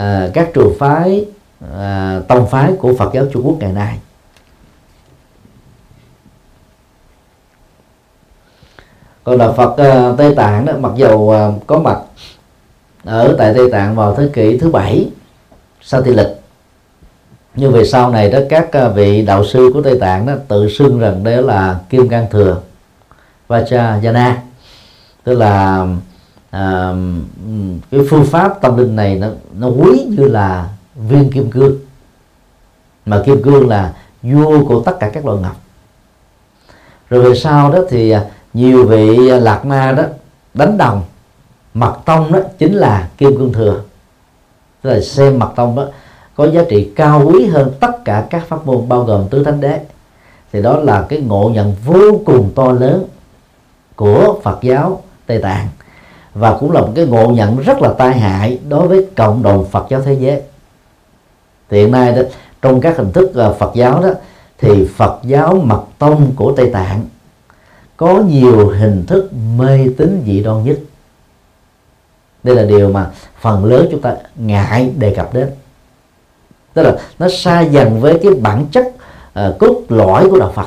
uh, các trường phái uh, tông phái của Phật giáo Trung Quốc ngày nay. Còn đạo Phật uh, Tây Tạng đó mặc dầu uh, có mặt ở tại Tây Tạng vào thế kỷ thứ bảy sau thị lịch nhưng về sau này đó các à, vị đạo sư của tây tạng đó tự xưng rằng đó là kim cang thừa vajrayana. Tức là à, cái phương pháp tâm linh này nó nó quý như là viên kim cương. Mà kim cương là vua của tất cả các loại ngọc. Rồi về sau đó thì à, nhiều vị à, lạc ma đó đánh đồng mật tông đó chính là kim cương thừa. Tức là xem mật tông đó có giá trị cao quý hơn tất cả các pháp môn bao gồm tứ thánh đế. Thì đó là cái ngộ nhận vô cùng to lớn của Phật giáo Tây Tạng. Và cũng là một cái ngộ nhận rất là tai hại đối với cộng đồng Phật giáo thế giới. Hiện nay đó, trong các hình thức ờ, Phật giáo đó, thì Phật giáo mật tông của Tây Tạng có nhiều hình thức mê tín dị đoan nhất. Đây là điều mà phần lớn chúng ta ngại đề cập đến tức là nó xa dần với cái bản chất uh, cốt lõi của đạo Phật.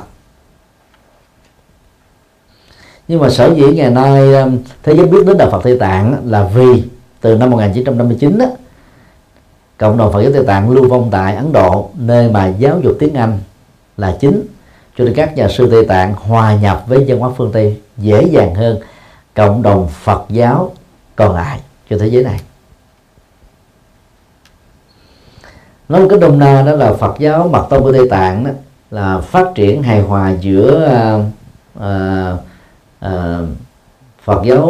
Nhưng mà sở dĩ ngày nay um, thế giới biết đến đạo Phật Tây Tạng là vì từ năm 1959 đó, cộng đồng Phật giáo Tây Tạng lưu vong tại Ấn Độ nơi mà giáo dục tiếng Anh là chính cho nên các nhà sư Tây Tạng hòa nhập với văn hóa phương Tây dễ dàng hơn cộng đồng Phật giáo còn lại cho thế giới này. Nói một cái đông na đó là Phật giáo mật tông của Tây Tạng đó là phát triển hài hòa giữa uh, uh, uh, Phật giáo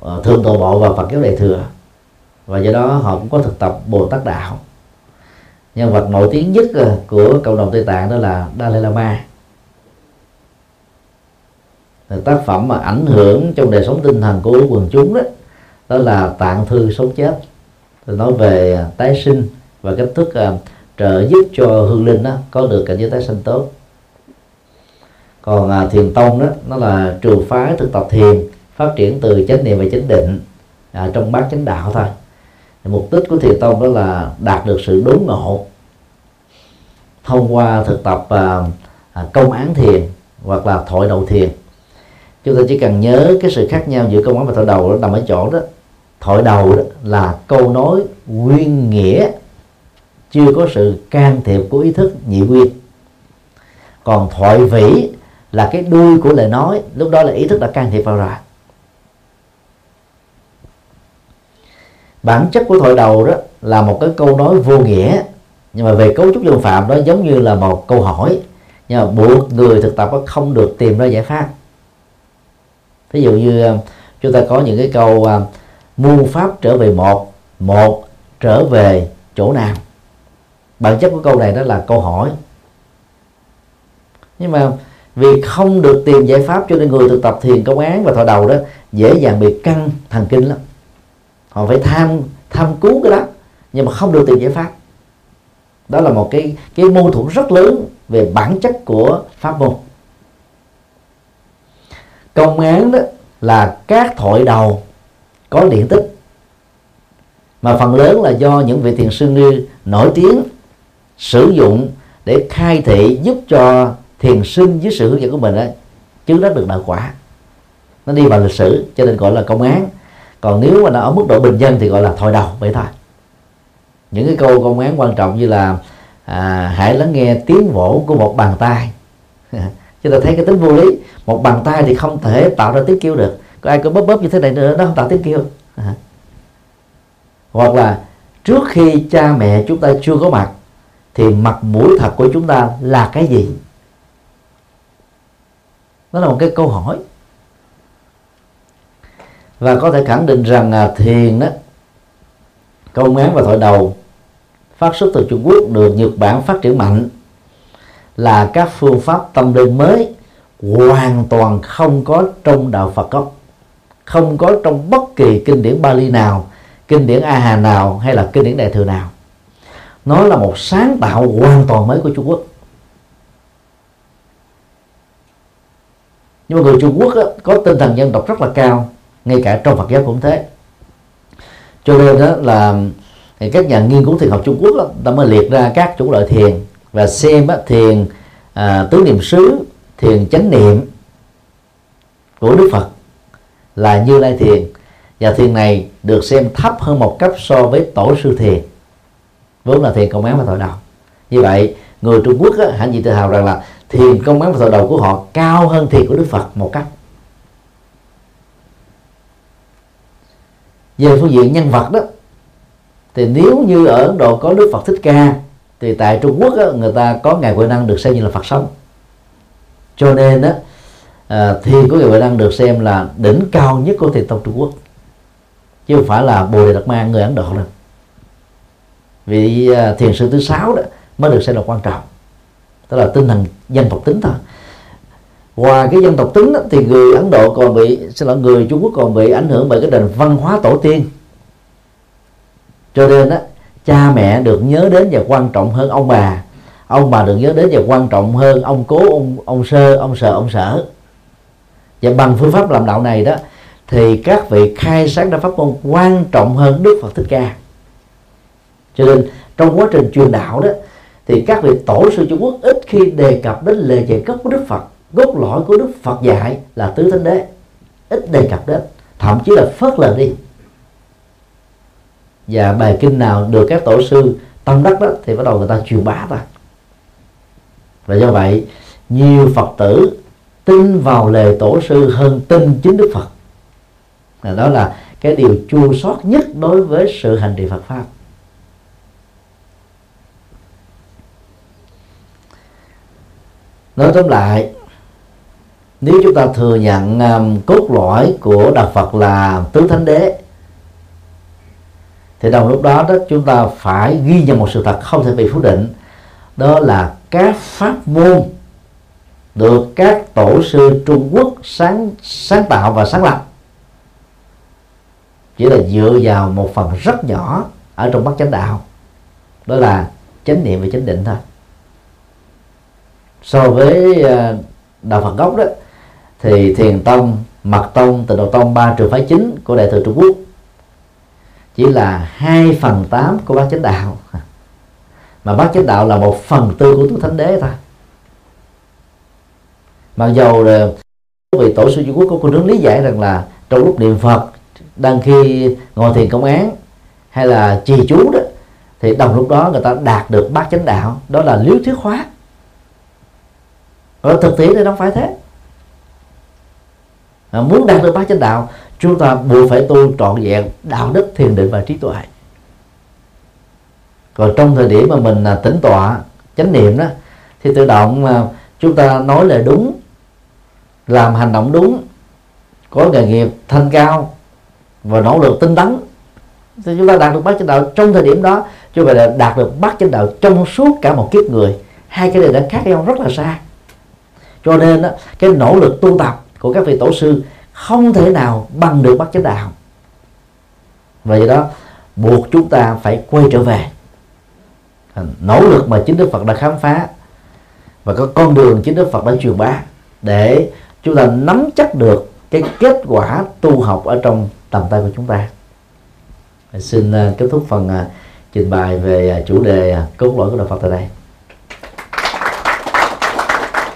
uh, thượng tổ bộ và Phật giáo đại thừa. Và do đó họ cũng có thực tập Bồ Tát đạo. Nhân vật nổi tiếng nhất à, của cộng đồng Tây Tạng đó là Dalai Lama. Tác phẩm mà ảnh hưởng trong đời sống tinh thần của quần chúng đó đó là tạng thư sống chết. Nói về à, tái sinh và cách thức uh, trợ giúp cho hương linh đó có được cảnh giới tái sinh tốt. Còn uh, thiền tông đó nó là trường phái thực tập thiền phát triển từ chánh niệm và chánh định uh, trong bát chánh đạo thôi. Mục đích của thiền tông đó là đạt được sự đốn ngộ thông qua thực tập uh, công án thiền hoặc là thổi đầu thiền. Chúng ta chỉ cần nhớ cái sự khác nhau giữa công án và thổi đầu đó nằm ở chỗ đó. Thổi đầu đó là câu nói nguyên nghĩa chưa có sự can thiệp của ý thức nhị nguyên. Còn thoại vĩ là cái đuôi của lời nói, lúc đó là ý thức đã can thiệp vào rồi. Bản chất của thoại đầu đó là một cái câu nói vô nghĩa, nhưng mà về cấu trúc dân phạm đó giống như là một câu hỏi, nhưng mà buộc người thực tập không được tìm ra giải pháp. Ví dụ như à, chúng ta có những cái câu à, muôn pháp trở về một một trở về chỗ nào? Bản chất của câu này đó là câu hỏi. Nhưng mà vì không được tìm giải pháp cho nên người thực tập thiền công án và thọ đầu đó dễ dàng bị căng thần kinh lắm. Họ phải tham tham cứu cái đó, nhưng mà không được tìm giải pháp. Đó là một cái cái mâu thuẫn rất lớn về bản chất của pháp môn. Công án đó là các thoại đầu có điện tích, mà phần lớn là do những vị thiền sư như nổi tiếng sử dụng để khai thị giúp cho thiền sinh với sự hướng dẫn của mình ấy, chứng đắc được đạo quả. Nó đi vào lịch sử cho nên gọi là công án. Còn nếu mà nó ở mức độ bình dân thì gọi là thôi đầu vậy thôi. Những cái câu công án quan trọng như là à, hãy lắng nghe tiếng vỗ của một bàn tay. Chúng ta thấy cái tính vô lý. Một bàn tay thì không thể tạo ra tiếng kêu được. Có ai có bóp bóp như thế này nữa nó không tạo tiếng kêu. À. hoặc là trước khi cha mẹ chúng ta chưa có mặt thì mặt mũi thật của chúng ta là cái gì? Đó là một cái câu hỏi. Và có thể khẳng định rằng à, thiền đó công án và thổi đầu phát xuất từ Trung Quốc được Nhật Bản phát triển mạnh là các phương pháp tâm linh mới hoàn toàn không có trong đạo Phật gốc không có trong bất kỳ kinh điển Bali nào kinh điển A Hà nào hay là kinh điển Đại thừa nào nó là một sáng tạo hoàn toàn mới của Trung Quốc. Nhưng mà người Trung Quốc á, có tinh thần dân tộc rất là cao ngay cả trong Phật giáo cũng thế. Cho nên đó là các nhà nghiên cứu thiền học Trung Quốc đó, đã mới liệt ra các chủ loại thiền và xem á, thiền à, tứ niệm xứ thiền chánh niệm của Đức Phật là Như Lai thiền. Và thiền này được xem thấp hơn một cấp so với tổ sư thiền vốn là thiền công án và thọ đầu. Như vậy người Trung Quốc á, hãy gì tự hào rằng là thiền công án và thọ đầu của họ cao hơn thiền của Đức Phật một cấp. Về phương diện nhân vật đó thì nếu như ở Ấn Độ có Đức Phật Thích Ca thì tại Trung Quốc á, người ta có ngài Huệ Năng được xem như là Phật sống. Cho nên đó à, thiền của ngài Huệ Năng được xem là đỉnh cao nhất của thiền tông Trung Quốc. Chứ không phải là Bồ Đề Đạt Ma người Ấn Độ đâu vì à, thiền sư thứ sáu đó mới được xem là quan trọng. Tức là tinh thần dân tộc tính thôi. Ngoài cái dân tộc tính đó, thì người Ấn Độ còn bị xin lỗi người Trung Quốc còn bị ảnh hưởng bởi cái nền văn hóa tổ tiên. Cho nên đó cha mẹ được nhớ đến và quan trọng hơn ông bà. Ông bà được nhớ đến và quan trọng hơn ông cố ông ông sơ ông sợ ông sở. Và bằng phương pháp làm đạo này đó thì các vị khai sáng ra pháp môn quan trọng hơn Đức Phật Thích Ca cho nên, trong quá trình truyền đạo đó, thì các vị tổ sư Trung Quốc ít khi đề cập đến lời dạy gốc của Đức Phật. Gốc lõi của Đức Phật dạy là tứ thánh đế. Ít đề cập đến, thậm chí là phớt lờ đi. Và bài kinh nào được các tổ sư tâm đắc đó, thì bắt đầu người ta truyền bá ta và do vậy, nhiều phật tử tin vào lời tổ sư hơn tin chính đức phật. Và đó là cái điều chua sót nhất đối với sự hành trì phật pháp. Nói tóm lại nếu chúng ta thừa nhận um, cốt lõi của đạo Phật là tứ thánh đế thì đồng lúc đó đó chúng ta phải ghi nhận một sự thật không thể bị phủ định đó là các pháp môn được các tổ sư Trung Quốc sáng sáng tạo và sáng lập. Chỉ là dựa vào một phần rất nhỏ ở trong bát chánh đạo đó là chánh niệm và chánh định thôi so với ờ, đạo Phật gốc đó, thì thiền tông, mật tông tịnh độ tông ba trường phái chính của đại thừa Trung Quốc chỉ là 2 phần 8 của bác chánh đạo. Mà bác chánh đạo là một phần tư của tứ thánh đế thôi. Mặc dầu ờ, vị tổ sư Trung Quốc có con hướng lý giải rằng là trong lúc niệm Phật, đang khi ngồi thiền công án hay là trì chú đó, thì đồng lúc đó người ta đạt được bát chánh đạo, đó là lý thuyết hóa ở thực tế thì nó phải thế. À, muốn đạt được bát chánh đạo chúng ta buộc phải tu trọn vẹn đạo đức thiền định và trí tuệ. Còn trong thời điểm mà mình là tỉnh tọa chánh niệm đó thì tự động mà chúng ta nói lời đúng làm hành động đúng có nghề nghiệp thanh cao và nỗ lực tinh tấn thì chúng ta đạt được bát chánh đạo. Trong thời điểm đó chúng ta đạt được bát chánh đạo trong suốt cả một kiếp người. Hai cái này đã khác nhau rất là xa cho nên đó, cái nỗ lực tu tập của các vị tổ sư không thể nào bằng được bát chánh đạo. Vậy đó buộc chúng ta phải quay trở về. Nỗ lực mà chính đức phật đã khám phá và có con đường chính đức phật đã truyền bá để chúng ta nắm chắc được cái kết quả tu học ở trong tầm tay của chúng ta. Xin à, kết thúc phần à, trình bày về à, chủ đề cốt lõi của đạo phật tại đây.